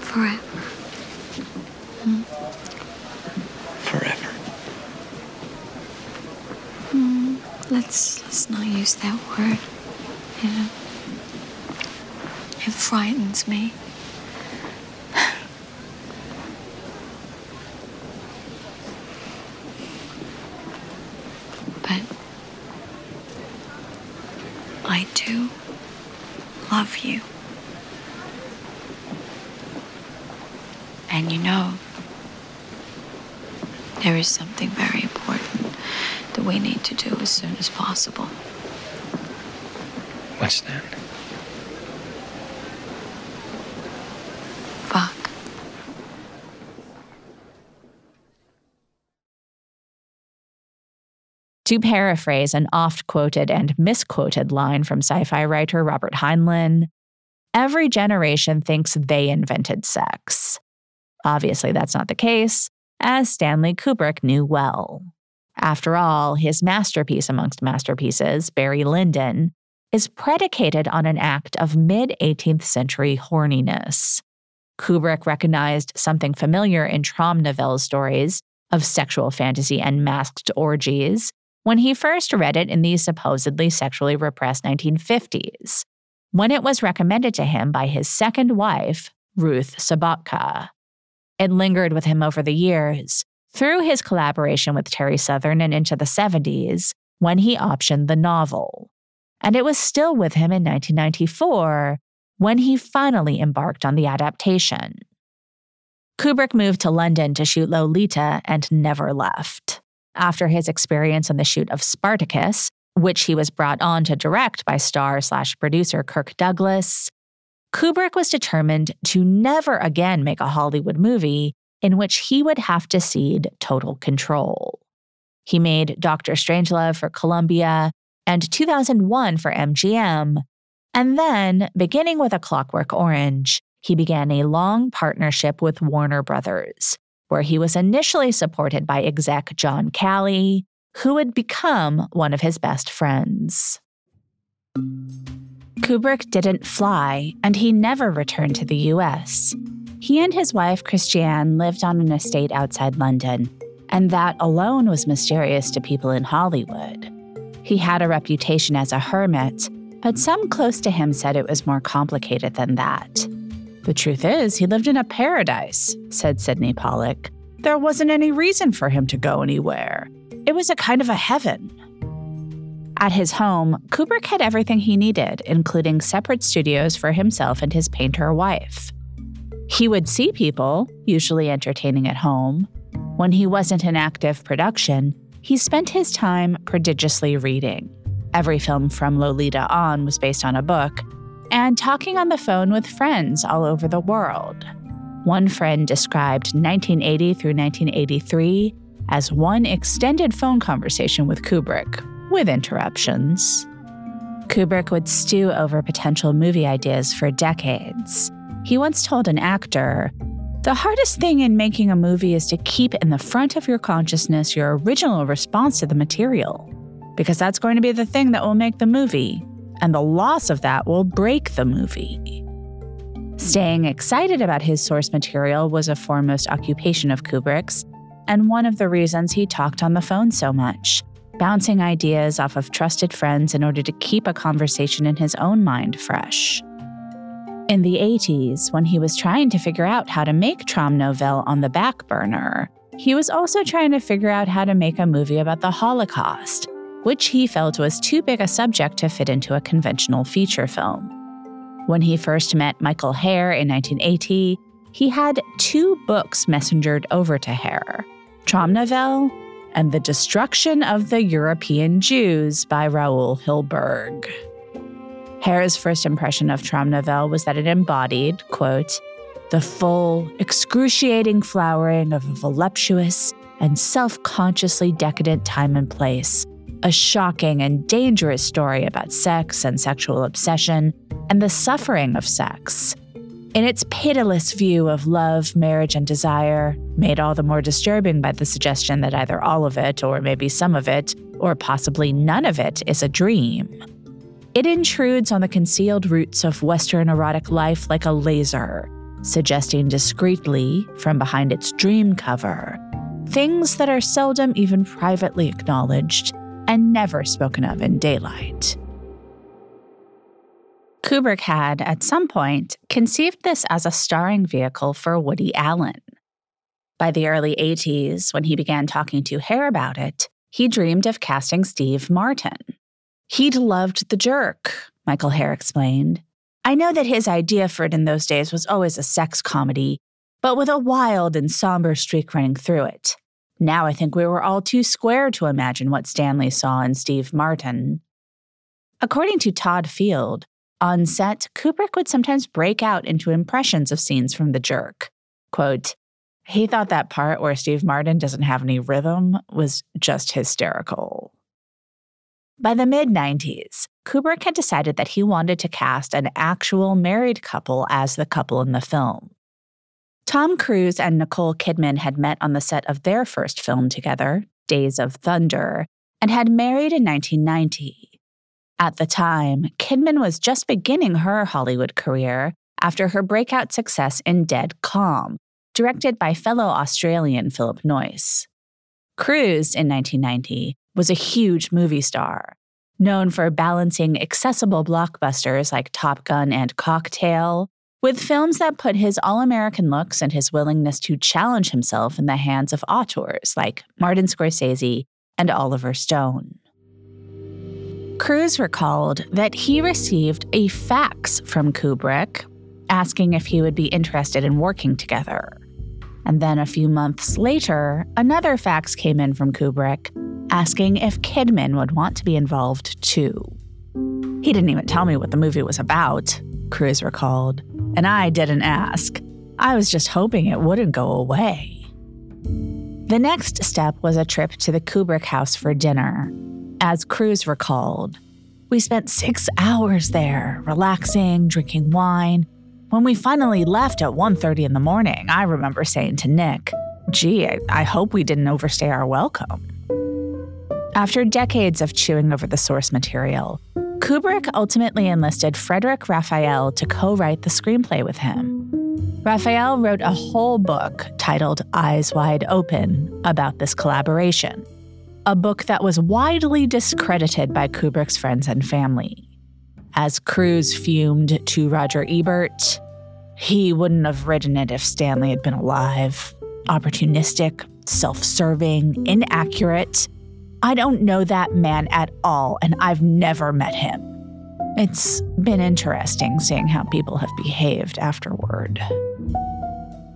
Forever. Hmm? Forever. Hmm. Let's let's not use that word. You know. It frightens me. but I do love you. And you know, there is something very important that we need to do as soon as possible. What's that? Fuck. To paraphrase an oft quoted and misquoted line from sci fi writer Robert Heinlein, every generation thinks they invented sex. Obviously, that's not the case, as Stanley Kubrick knew well. After all, his masterpiece amongst masterpieces, Barry Lyndon, is predicated on an act of mid 18th century horniness. Kubrick recognized something familiar in Traumnovelle stories of sexual fantasy and masked orgies when he first read it in the supposedly sexually repressed 1950s, when it was recommended to him by his second wife, Ruth Sobotka. It lingered with him over the years, through his collaboration with Terry Southern and into the 70s, when he optioned the novel. And it was still with him in 1994 when he finally embarked on the adaptation. Kubrick moved to London to shoot Lolita and never left. After his experience on the shoot of Spartacus, which he was brought on to direct by star slash producer Kirk Douglas, Kubrick was determined to never again make a Hollywood movie in which he would have to cede total control. He made Doctor Strangelove for Columbia and 2001 for MGM, and then, beginning with A Clockwork Orange, he began a long partnership with Warner Brothers, where he was initially supported by exec John Calley, who would become one of his best friends. Kubrick didn't fly, and he never returned to the US. He and his wife, Christiane, lived on an estate outside London, and that alone was mysterious to people in Hollywood. He had a reputation as a hermit, but some close to him said it was more complicated than that. The truth is, he lived in a paradise, said Sydney Pollack. There wasn't any reason for him to go anywhere. It was a kind of a heaven. At his home, Kubrick had everything he needed, including separate studios for himself and his painter wife. He would see people, usually entertaining at home. When he wasn't in active production, he spent his time prodigiously reading. Every film from Lolita on was based on a book, and talking on the phone with friends all over the world. One friend described 1980 through 1983 as one extended phone conversation with Kubrick, with interruptions. Kubrick would stew over potential movie ideas for decades. He once told an actor, The hardest thing in making a movie is to keep in the front of your consciousness your original response to the material, because that's going to be the thing that will make the movie, and the loss of that will break the movie. Staying excited about his source material was a foremost occupation of Kubrick's, and one of the reasons he talked on the phone so much bouncing ideas off of trusted friends in order to keep a conversation in his own mind fresh. In the 80s, when he was trying to figure out how to make Traumnovelle on the back burner, he was also trying to figure out how to make a movie about the Holocaust, which he felt was too big a subject to fit into a conventional feature film. When he first met Michael Herr in 1980, he had two books messengered over to Herr Traum and The Destruction of the European Jews by Raoul Hilberg. Herr's first impression of Traum was that it embodied, quote, the full, excruciating flowering of a voluptuous and self consciously decadent time and place, a shocking and dangerous story about sex and sexual obsession and the suffering of sex. In its pitiless view of love, marriage, and desire, made all the more disturbing by the suggestion that either all of it, or maybe some of it, or possibly none of it, is a dream. It intrudes on the concealed roots of Western erotic life like a laser, suggesting discreetly, from behind its dream cover, things that are seldom even privately acknowledged and never spoken of in daylight. Kubrick had, at some point, conceived this as a starring vehicle for Woody Allen. By the early 80s, when he began talking to Herr about it, he dreamed of casting Steve Martin. He'd loved The Jerk, Michael Herr explained. I know that his idea for it in those days was always a sex comedy, but with a wild and somber streak running through it. Now I think we were all too square to imagine what Stanley saw in Steve Martin. According to Todd Field, on set, Kubrick would sometimes break out into impressions of scenes from The Jerk. Quote, he thought that part where Steve Martin doesn't have any rhythm was just hysterical. By the mid 90s, Kubrick had decided that he wanted to cast an actual married couple as the couple in the film. Tom Cruise and Nicole Kidman had met on the set of their first film together, Days of Thunder, and had married in 1990. At the time, Kidman was just beginning her Hollywood career after her breakout success in Dead Calm, directed by fellow Australian Philip Noyce. Cruise in 1990 was a huge movie star, known for balancing accessible blockbusters like Top Gun and Cocktail with films that put his all American looks and his willingness to challenge himself in the hands of auteurs like Martin Scorsese and Oliver Stone. Cruise recalled that he received a fax from Kubrick asking if he would be interested in working together. And then a few months later, another fax came in from Kubrick asking if Kidman would want to be involved too. He didn't even tell me what the movie was about, Cruise recalled, and I didn't ask. I was just hoping it wouldn't go away. The next step was a trip to the Kubrick house for dinner, as Cruise recalled, we spent six hours there, relaxing, drinking wine. When we finally left at 1.30 in the morning, I remember saying to Nick, gee, I, I hope we didn't overstay our welcome. After decades of chewing over the source material, Kubrick ultimately enlisted Frederic Raphael to co write the screenplay with him. Raphael wrote a whole book titled Eyes Wide Open about this collaboration, a book that was widely discredited by Kubrick's friends and family. As Cruise fumed to Roger Ebert, he wouldn't have written it if Stanley had been alive. Opportunistic, self serving, inaccurate. I don't know that man at all, and I've never met him. It's been interesting seeing how people have behaved afterward.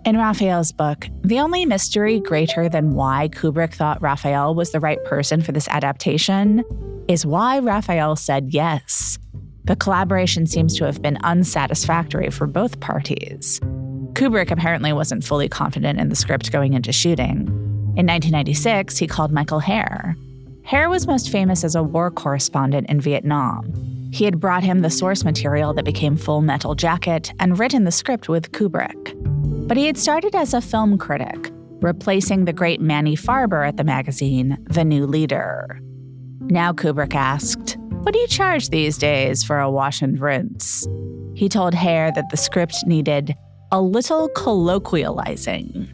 In Raphael's book, the only mystery greater than why Kubrick thought Raphael was the right person for this adaptation is why Raphael said yes. The collaboration seems to have been unsatisfactory for both parties. Kubrick apparently wasn't fully confident in the script going into shooting. In 1996, he called Michael Herr. Herr was most famous as a war correspondent in Vietnam. He had brought him the source material that became Full Metal Jacket and written the script with Kubrick. But he had started as a film critic, replacing the great Manny Farber at the magazine, The New Leader. Now Kubrick asked, What do you charge these days for a wash and rinse? He told Herr that the script needed a little colloquializing.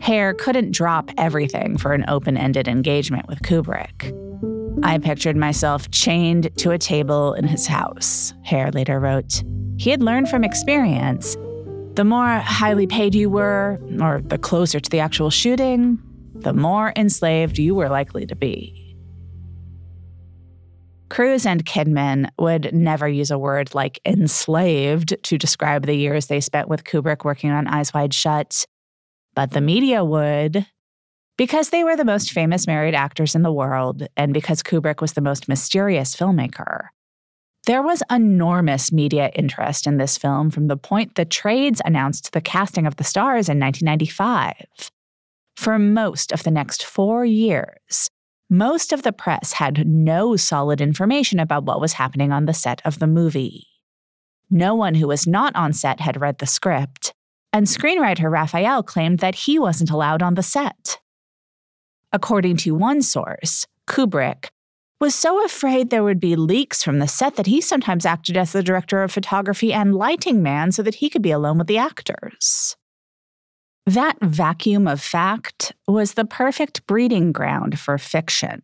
Herr couldn't drop everything for an open ended engagement with Kubrick. I pictured myself chained to a table in his house, Herr later wrote. He had learned from experience the more highly paid you were, or the closer to the actual shooting, the more enslaved you were likely to be. Cruise and Kidman would never use a word like enslaved to describe the years they spent with Kubrick working on Eyes Wide Shut, but the media would. Because they were the most famous married actors in the world, and because Kubrick was the most mysterious filmmaker, there was enormous media interest in this film from the point the trades announced the casting of the stars in 1995. For most of the next four years, most of the press had no solid information about what was happening on the set of the movie. No one who was not on set had read the script, and screenwriter Raphael claimed that he wasn't allowed on the set. According to one source, Kubrick, was so afraid there would be leaks from the set that he sometimes acted as the director of photography and lighting man so that he could be alone with the actors. That vacuum of fact was the perfect breeding ground for fiction.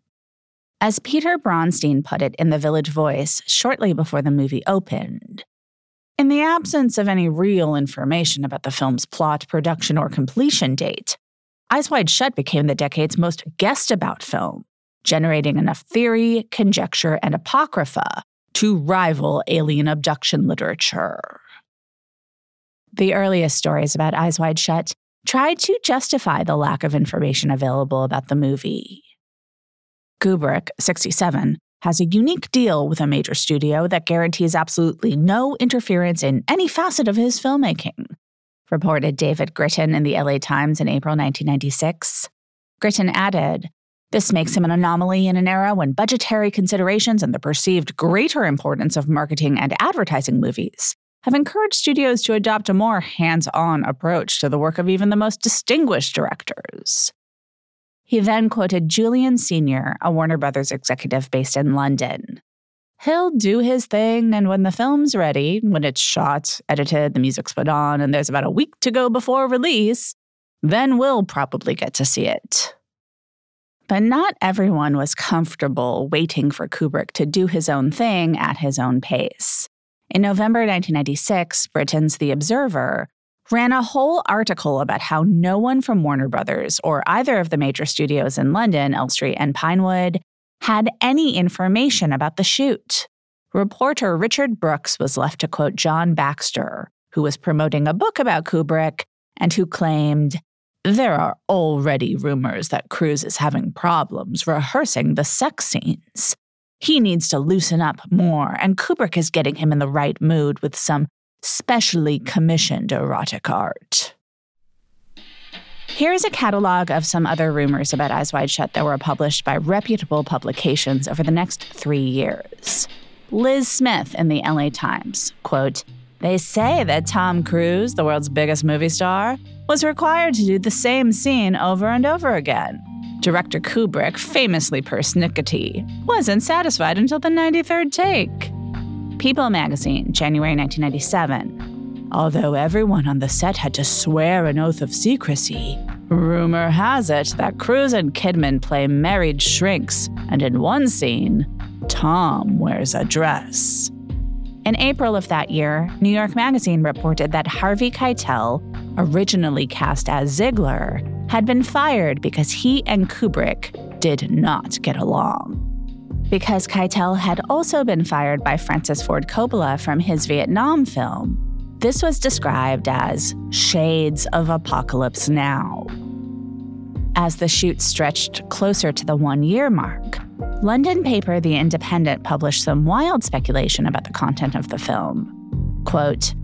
As Peter Bronstein put it in The Village Voice shortly before the movie opened, in the absence of any real information about the film's plot, production, or completion date, Eyes Wide Shut became the decade's most guessed about film generating enough theory, conjecture, and apocrypha to rival alien abduction literature. The earliest stories about Eyes Wide Shut tried to justify the lack of information available about the movie. Kubrick, 67, has a unique deal with a major studio that guarantees absolutely no interference in any facet of his filmmaking, reported David Gritten in the LA Times in April 1996. Gritten added, this makes him an anomaly in an era when budgetary considerations and the perceived greater importance of marketing and advertising movies have encouraged studios to adopt a more hands on approach to the work of even the most distinguished directors. He then quoted Julian Senior, a Warner Brothers executive based in London. He'll do his thing, and when the film's ready, when it's shot, edited, the music's put on, and there's about a week to go before release, then we'll probably get to see it. But not everyone was comfortable waiting for Kubrick to do his own thing at his own pace. In November 1996, Britain's The Observer ran a whole article about how no one from Warner Brothers or either of the major studios in London, Elstree and Pinewood, had any information about the shoot. Reporter Richard Brooks was left to quote John Baxter, who was promoting a book about Kubrick and who claimed there are already rumors that Cruise is having problems rehearsing the sex scenes. He needs to loosen up more, and Kubrick is getting him in the right mood with some specially commissioned erotic art. Here's a catalog of some other rumors about Eyes Wide Shut that were published by reputable publications over the next three years. Liz Smith in the LA Times, quote, They say that Tom Cruise, the world's biggest movie star, was required to do the same scene over and over again. Director Kubrick, famously persnickety, wasn't satisfied until the 93rd take. People magazine, January 1997. Although everyone on the set had to swear an oath of secrecy, rumor has it that Cruise and Kidman play married shrinks, and in one scene, Tom wears a dress. In April of that year, New York Magazine reported that Harvey Keitel, originally cast as Ziegler, had been fired because he and Kubrick did not get along. Because Keitel had also been fired by Francis Ford Coppola from his Vietnam film, this was described as Shades of Apocalypse Now. As the shoot stretched closer to the one year mark, London paper The Independent published some wild speculation about the content of the film. Quote,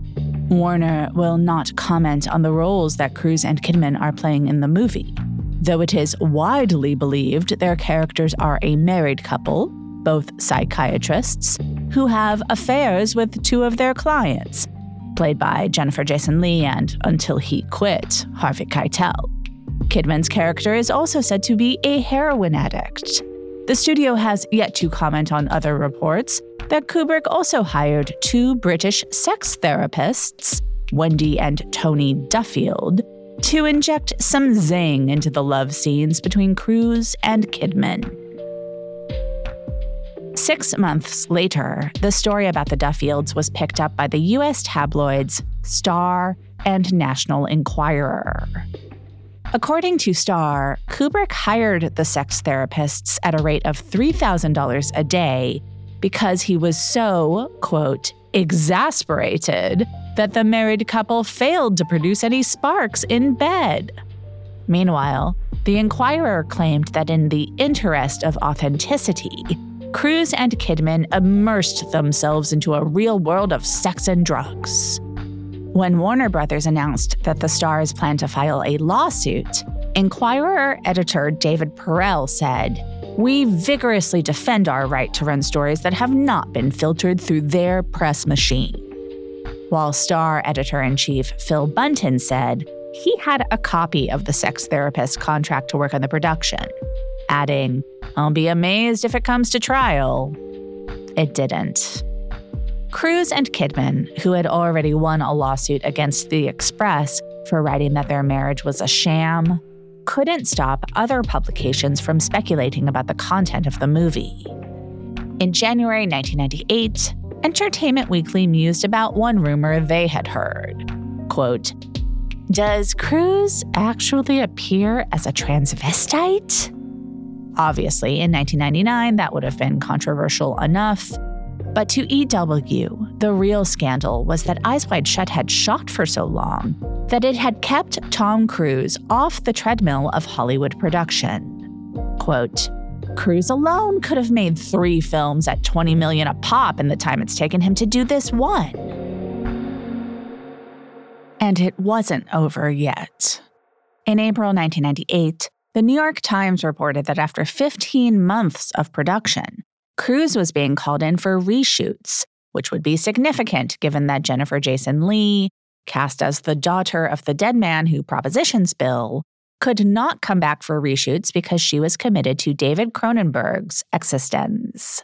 Warner will not comment on the roles that Cruise and Kidman are playing in the movie, though it is widely believed their characters are a married couple, both psychiatrists, who have affairs with two of their clients, played by Jennifer Jason Leigh and, until he quit, Harvey Keitel. Kidman's character is also said to be a heroin addict. The studio has yet to comment on other reports that Kubrick also hired two British sex therapists, Wendy and Tony Duffield, to inject some zing into the love scenes between Cruise and Kidman. Six months later, the story about the Duffields was picked up by the U.S. tabloids Star and National Enquirer. According to Star, Kubrick hired the sex therapists at a rate of $3,000 a day because he was so, quote, exasperated that the married couple failed to produce any sparks in bed. Meanwhile, the Enquirer claimed that in the interest of authenticity, Cruise and Kidman immersed themselves into a real world of sex and drugs. When Warner Brothers announced that the stars plan to file a lawsuit, Enquirer editor David Perel said, We vigorously defend our right to run stories that have not been filtered through their press machine. While Star editor in chief Phil Bunton said he had a copy of the sex therapist's contract to work on the production, adding, I'll be amazed if it comes to trial. It didn't. Cruise and Kidman, who had already won a lawsuit against The Express for writing that their marriage was a sham, couldn't stop other publications from speculating about the content of the movie. In January 1998, Entertainment Weekly mused about one rumor they had heard. Quote, Does Cruise actually appear as a transvestite? Obviously, in 1999, that would have been controversial enough. But to EW, the real scandal was that Eyes Wide Shut had shot for so long that it had kept Tom Cruise off the treadmill of Hollywood production. Quote, Cruise alone could have made three films at 20 million a pop in the time it's taken him to do this one. And it wasn't over yet. In April 1998, the New York Times reported that after 15 months of production, Cruise was being called in for reshoots, which would be significant given that Jennifer Jason Leigh, cast as the daughter of the dead man who propositions Bill, could not come back for reshoots because she was committed to David Cronenberg's eXistenZ.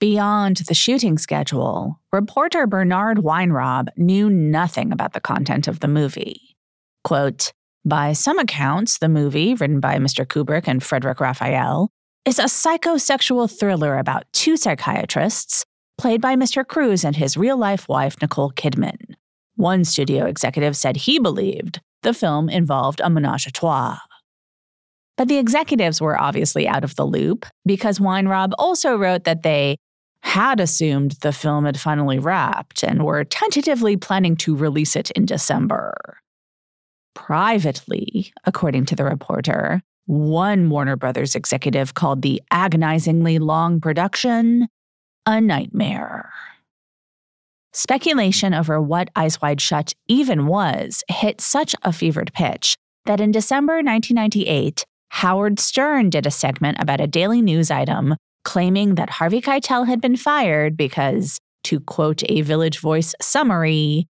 Beyond the shooting schedule, reporter Bernard Weinraub knew nothing about the content of the movie. Quote, by some accounts, the movie, written by Mr. Kubrick and Frederic Raphael, is a psychosexual thriller about two psychiatrists, played by Mr. Cruise and his real life wife, Nicole Kidman. One studio executive said he believed the film involved a menage a trois. But the executives were obviously out of the loop because Weinraub also wrote that they had assumed the film had finally wrapped and were tentatively planning to release it in December. Privately, according to the reporter, one Warner Brothers executive called the agonizingly long production a nightmare. Speculation over what Eyes Wide Shut even was hit such a fevered pitch that in December 1998, Howard Stern did a segment about a daily news item claiming that Harvey Keitel had been fired because, to quote a Village Voice summary,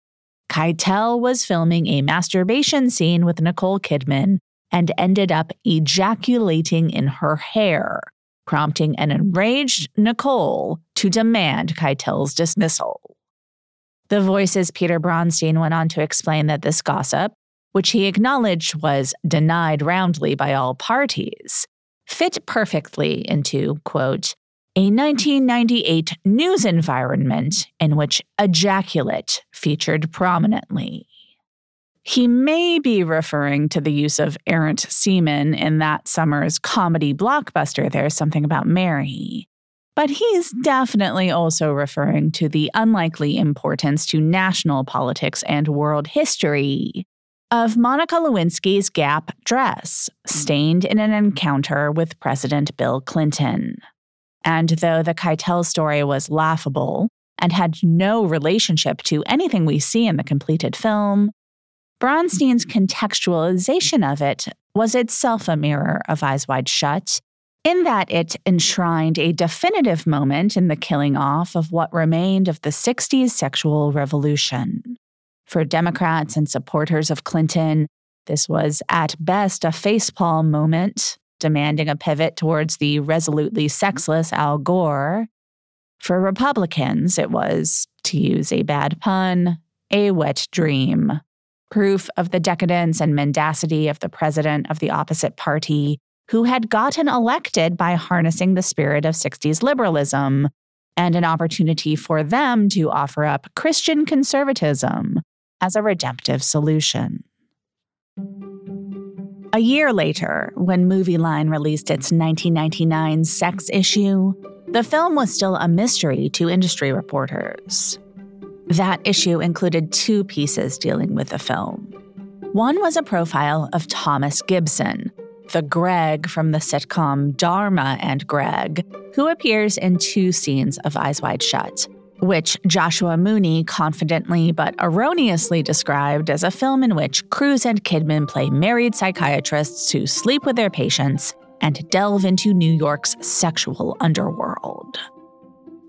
Keitel was filming a masturbation scene with Nicole Kidman and ended up ejaculating in her hair, prompting an enraged Nicole to demand Keitel's dismissal. The Voice's Peter Bronstein went on to explain that this gossip, which he acknowledged was denied roundly by all parties, fit perfectly into, quote, a 1998 news environment in which ejaculate featured prominently. He may be referring to the use of errant semen in that summer's comedy blockbuster, There's Something About Mary. But he's definitely also referring to the unlikely importance to national politics and world history of Monica Lewinsky's Gap dress, stained in an encounter with President Bill Clinton. And though the Keitel story was laughable and had no relationship to anything we see in the completed film, Bronstein's contextualization of it was itself a mirror of Eyes Wide Shut, in that it enshrined a definitive moment in the killing off of what remained of the 60s sexual revolution. For Democrats and supporters of Clinton, this was at best a facepalm moment, demanding a pivot towards the resolutely sexless Al Gore. For Republicans, it was, to use a bad pun, a wet dream proof of the decadence and mendacity of the president of the opposite party, who had gotten elected by harnessing the spirit of 60s liberalism, and an opportunity for them to offer up Christian conservatism as a redemptive solution. A year later, when Movieline released its 1999 sex issue, the film was still a mystery to industry reporters. That issue included two pieces dealing with the film. One was a profile of Thomas Gibson, the Greg from the sitcom Dharma and Greg, who appears in two scenes of Eyes Wide Shut, which Joshua Mooney confidently but erroneously described as a film in which Cruise and Kidman play married psychiatrists who sleep with their patients and delve into New York's sexual underworld.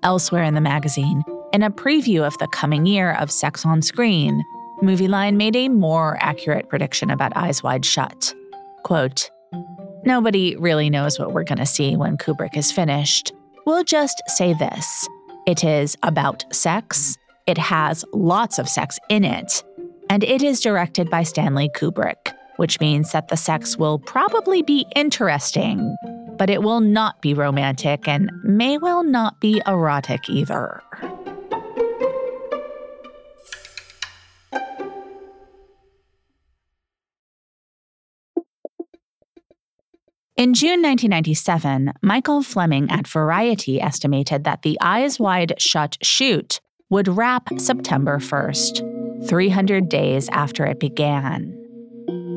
Elsewhere in the magazine, in a preview of the coming year of Sex on Screen, Movieline made a more accurate prediction about Eyes Wide Shut. Quote, Nobody really knows what we're going to see when Kubrick is finished. We'll just say this it is about sex, it has lots of sex in it, and it is directed by Stanley Kubrick, which means that the sex will probably be interesting, but it will not be romantic and may well not be erotic either. In June 1997, Michael Fleming at Variety estimated that the Eyes Wide Shut shoot would wrap September 1st, 300 days after it began.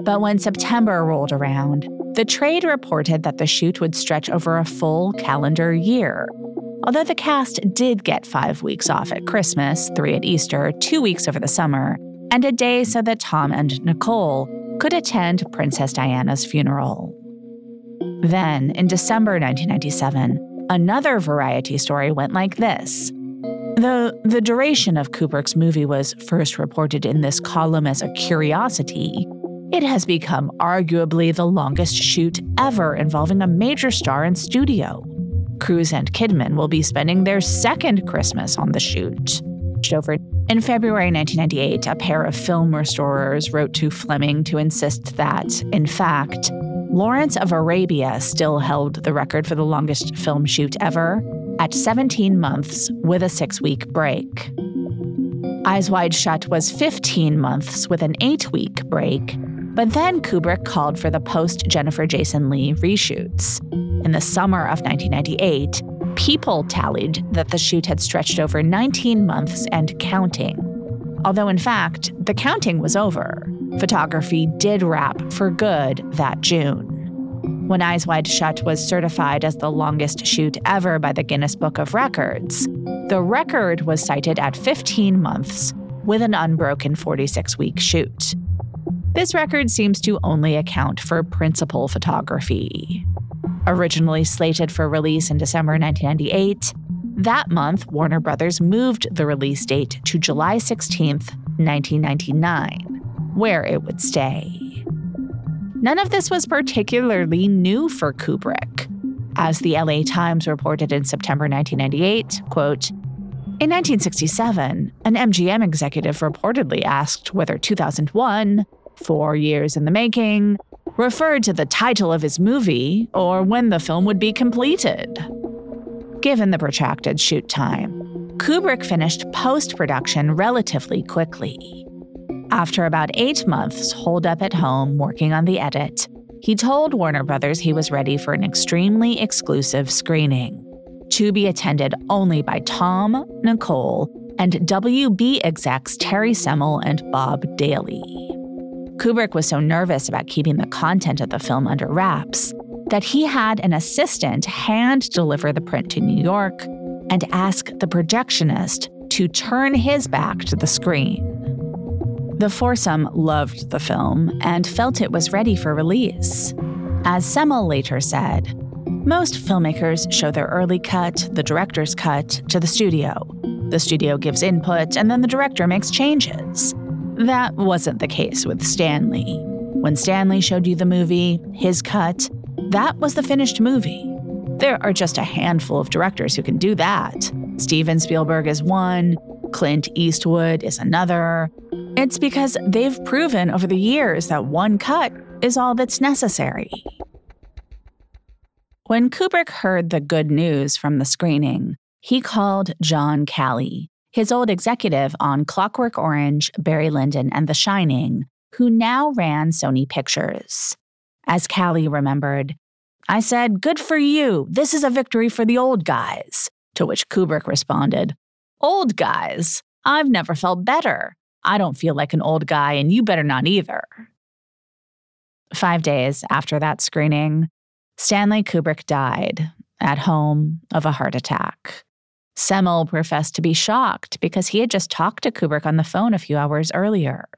But when September rolled around, the trade reported that the shoot would stretch over a full calendar year. Although the cast did get five weeks off at Christmas, three at Easter, two weeks over the summer, and a day so that Tom and Nicole could attend Princess Diana's funeral. Then, in December 1997, another variety story went like this. Though the duration of Kubrick's movie was first reported in this column as a curiosity, it has become arguably the longest shoot ever involving a major star in studio. Cruise and Kidman will be spending their second Christmas on the shoot. Over in February 1998, a pair of film restorers wrote to Fleming to insist that, in fact, Lawrence of Arabia still held the record for the longest film shoot ever at 17 months with a six week break. Eyes Wide Shut was 15 months with an eight week break, but then Kubrick called for the post Jennifer Jason Leigh reshoots. In the summer of 1998, People tallied that the shoot had stretched over 19 months and counting. Although, in fact, the counting was over. Photography did wrap for good that June. When Eyes Wide Shut was certified as the longest shoot ever by the Guinness Book of Records, the record was cited at 15 months with an unbroken 46 week shoot. This record seems to only account for principal photography. Originally slated for release in December 1998, that month Warner Brothers moved the release date to July 16, 1999 where it would stay. None of this was particularly new for Kubrick. As the LA Times reported in September 1998, quote, in 1967, an MGM executive reportedly asked whether 2001, four years in the making, referred to the title of his movie or when the film would be completed. Given the protracted shoot time, Kubrick finished post production relatively quickly. After about eight months holed up at home working on the edit, he told Warner Brothers he was ready for an extremely exclusive screening to be attended only by Tom, Nicole, and WB execs Terry Semel and Bob Daly. Kubrick was so nervous about keeping the content of the film under wraps that he had an assistant hand deliver the print to New York and ask the projectionist to turn his back to the screen. The foursome loved the film and felt it was ready for release. As Semel later said, most filmmakers show their early cut, the director's cut, to the studio. The studio gives input, and then the director makes changes. That wasn't the case with Stanley. When Stanley showed you the movie, his cut, that was the finished movie. There are just a handful of directors who can do that. Steven Spielberg is one, Clint Eastwood is another. It's because they've proven over the years that one cut is all that's necessary. When Kubrick heard the good news from the screening, he called John Calley, his old executive on Clockwork Orange, Barry Lyndon, and The Shining, who now ran Sony Pictures. As Calley remembered, I said, Good for you. This is a victory for the old guys. To which Kubrick responded, Old guys? I've never felt better. I don't feel like an old guy, and you better not either. Five days after that screening, Stanley Kubrick died at home of a heart attack. Semel professed to be shocked because he had just talked to Kubrick on the phone a few hours earlier.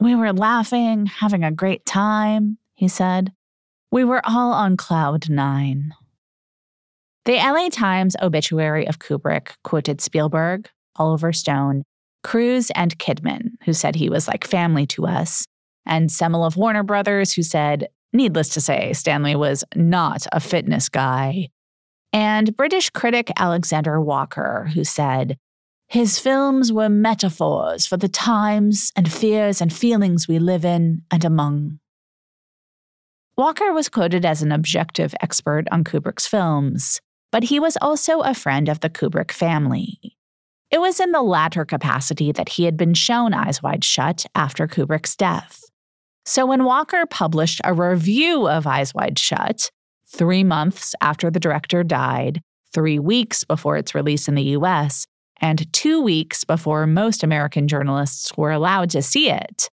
We were laughing, having a great time, he said. We were all on cloud nine. The LA Times obituary of Kubrick quoted Spielberg, Oliver Stone, Cruise, and Kidman, who said he was like family to us, and Semel of Warner Brothers, who said Needless to say, Stanley was not a fitness guy. And British critic Alexander Walker, who said, His films were metaphors for the times and fears and feelings we live in and among. Walker was quoted as an objective expert on Kubrick's films, but he was also a friend of the Kubrick family. It was in the latter capacity that he had been shown Eyes Wide Shut after Kubrick's death. So when Walker published a review of Eyes Wide Shut, three months after the director died, three weeks before its release in the US, and two weeks before most American journalists were allowed to see it,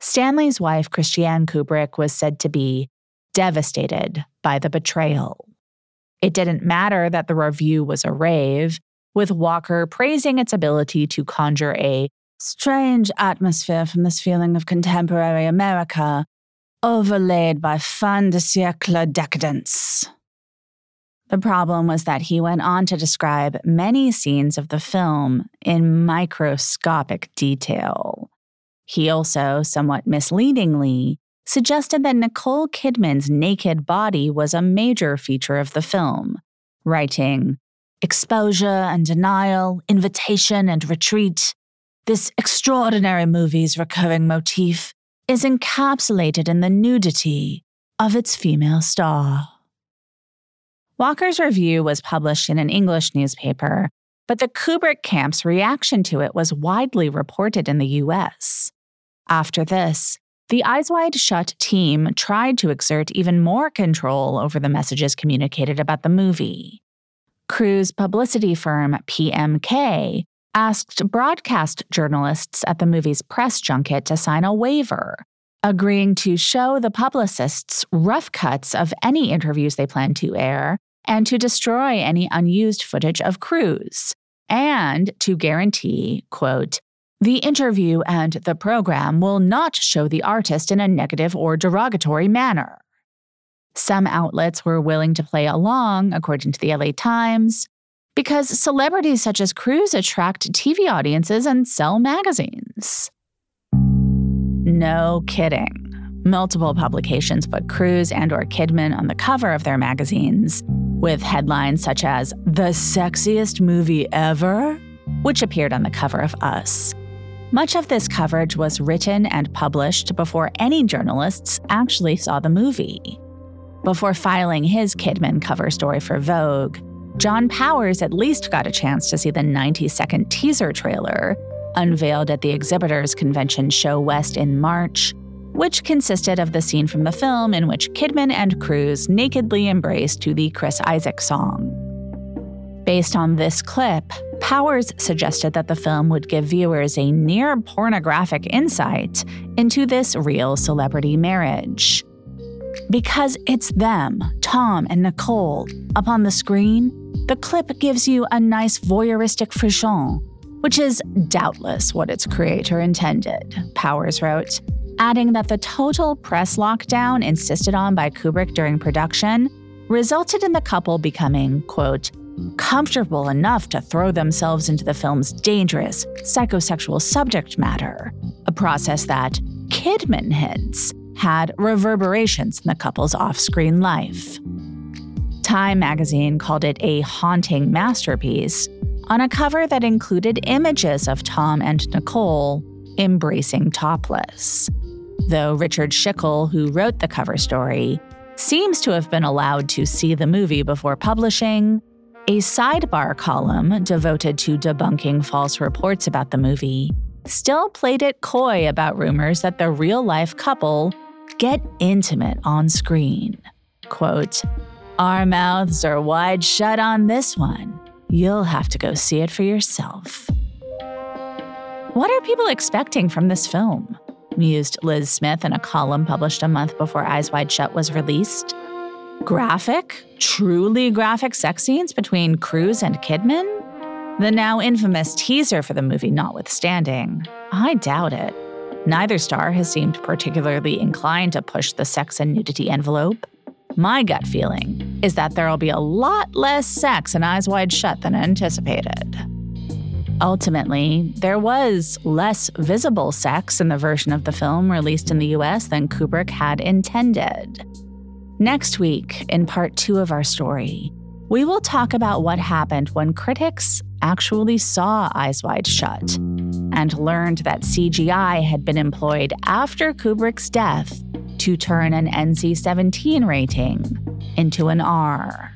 Stanley's wife, Christiane Kubrick, was said to be devastated by the betrayal. It didn't matter that the review was a rave, with Walker praising its ability to conjure a strange atmosphere from this feeling of contemporary America, overlaid by fin de siècle decadence. The problem was that he went on to describe many scenes of the film in microscopic detail. He also, somewhat misleadingly, suggested that Nicole Kidman's naked body was a major feature of the film, writing, Exposure and denial, invitation and retreat, this extraordinary movie's recurring motif is encapsulated in the nudity of its female star. Walker's review was published in an English newspaper, but the Kubrick camp's reaction to it was widely reported in the US. After this, the Eyes Wide Shut team tried to exert even more control over the messages communicated about the movie. Cruise publicity firm PMK asked broadcast journalists at the movie's press junket to sign a waiver, agreeing to show the publicists rough cuts of any interviews they planned to air and to destroy any unused footage of Cruise, and to guarantee, quote, the interview and the program will not show the artist in a negative or derogatory manner. Some outlets were willing to play along, according to the LA Times, because celebrities such as Cruise attract TV audiences and sell magazines. No kidding. Multiple publications put Cruise and or Kidman on the cover of their magazines with headlines such as The Sexiest Movie Ever, which appeared on the cover of Us. Much of this coverage was written and published before any journalists actually saw the movie. Before filing his Kidman cover story for Vogue, John Powers at least got a chance to see the 90 second teaser trailer unveiled at the Exhibitors Convention Show West in March, which consisted of the scene from the film in which Kidman and Cruise nakedly embraced to the Chris Isaak song. Based on this clip, Powers suggested that the film would give viewers a near pornographic insight into this real celebrity marriage. Because it's them, Tom and Nicole, up on the screen, the clip gives you a nice voyeuristic frisson, which is doubtless what its creator intended, Powers wrote, adding that the total press lockdown insisted on by Kubrick during production resulted in the couple becoming, quote, comfortable enough to throw themselves into the film's dangerous psychosexual subject matter, a process that Kidman hints had reverberations in the couple's off screen life. Time magazine called it a haunting masterpiece on a cover that included images of Tom and Nicole embracing topless. Though Richard Schickel, who wrote the cover story, seems to have been allowed to see the movie before publishing, a sidebar column devoted to debunking false reports about the movie still played it coy about rumors that the real life couple get intimate on screen. Quote, Our mouths are wide shut on this one. You'll have to go see it for yourself. What are people expecting from this film? mused Liz Smith in a column published a month before Eyes Wide Shut was released graphic, truly graphic sex scenes between Cruise and Kidman? The now infamous teaser for the movie notwithstanding, I doubt it. Neither star has seemed particularly inclined to push the sex and nudity envelope. My gut feeling is that there'll be a lot less sex in Eyes Wide Shut than anticipated. Ultimately, there was less visible sex in the version of the film released in the US than Kubrick had intended. Next week, in part two of our story, we will talk about what happened when critics actually saw Eyes Wide Shut and learned that CGI had been employed after Kubrick's death to turn an NC 17 rating into an R.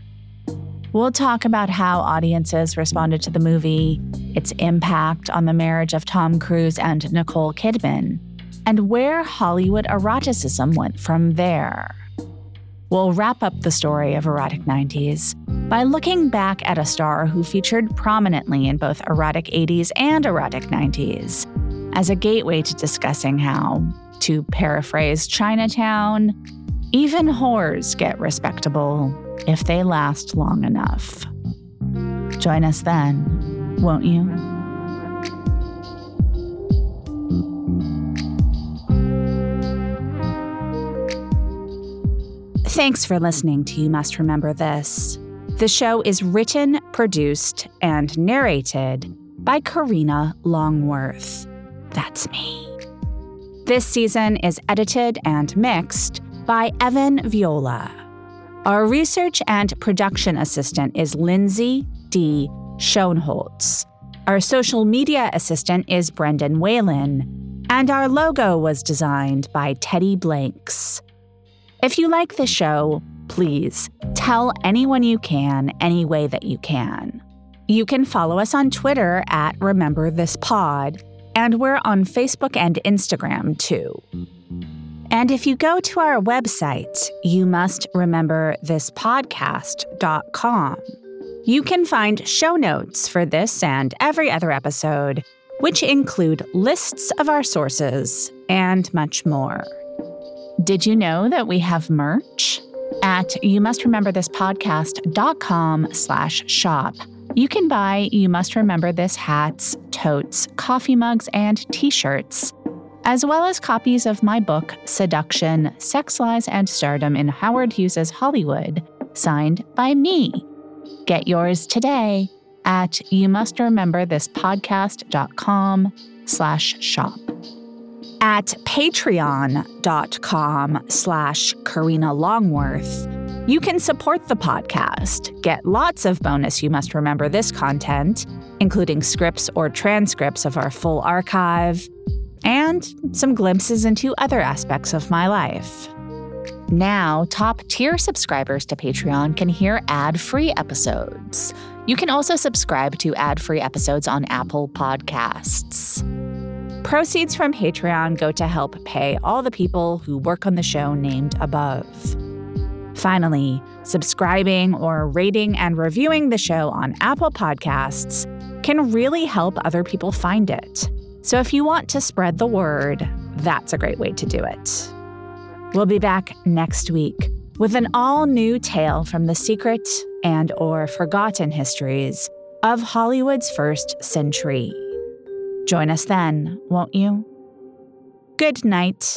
We'll talk about how audiences responded to the movie, its impact on the marriage of Tom Cruise and Nicole Kidman, and where Hollywood eroticism went from there. We'll wrap up the story of Erotic 90s by looking back at a star who featured prominently in both Erotic 80s and Erotic 90s as a gateway to discussing how, to paraphrase Chinatown, even whores get respectable if they last long enough. Join us then, won't you? Thanks for listening to You Must Remember This. The show is written, produced, and narrated by Karina Longworth. That's me. This season is edited and mixed by Evan Viola. Our research and production assistant is Lindsay D. Schoenholtz. Our social media assistant is Brendan Whalen. And our logo was designed by Teddy Blanks. If you like the show, please tell anyone you can any way that you can. You can follow us on Twitter at Remember This Pod, and we're on Facebook and Instagram too. And if you go to our website, you must remember this podcast.com. You can find show notes for this and every other episode, which include lists of our sources and much more. Did you know that we have merch? At you must remember this podcast.com slash shop. You can buy You Must Remember This hats, totes, coffee mugs, and t shirts, as well as copies of my book, Seduction Sex, Lies, and Stardom in Howard Hughes's Hollywood, signed by me. Get yours today at you must remember this podcast.com slash shop. At patreon.com slash Karina Longworth, you can support the podcast, get lots of bonus You Must Remember This content, including scripts or transcripts of our full archive, and some glimpses into other aspects of my life. Now, top tier subscribers to Patreon can hear ad free episodes. You can also subscribe to ad free episodes on Apple Podcasts. Proceeds from Patreon go to help pay all the people who work on the show named above. Finally, subscribing or rating and reviewing the show on Apple Podcasts can really help other people find it. So if you want to spread the word, that's a great way to do it. We'll be back next week with an all-new tale from the secret and or forgotten histories of Hollywood's first century. Join us then, won't you? Good night.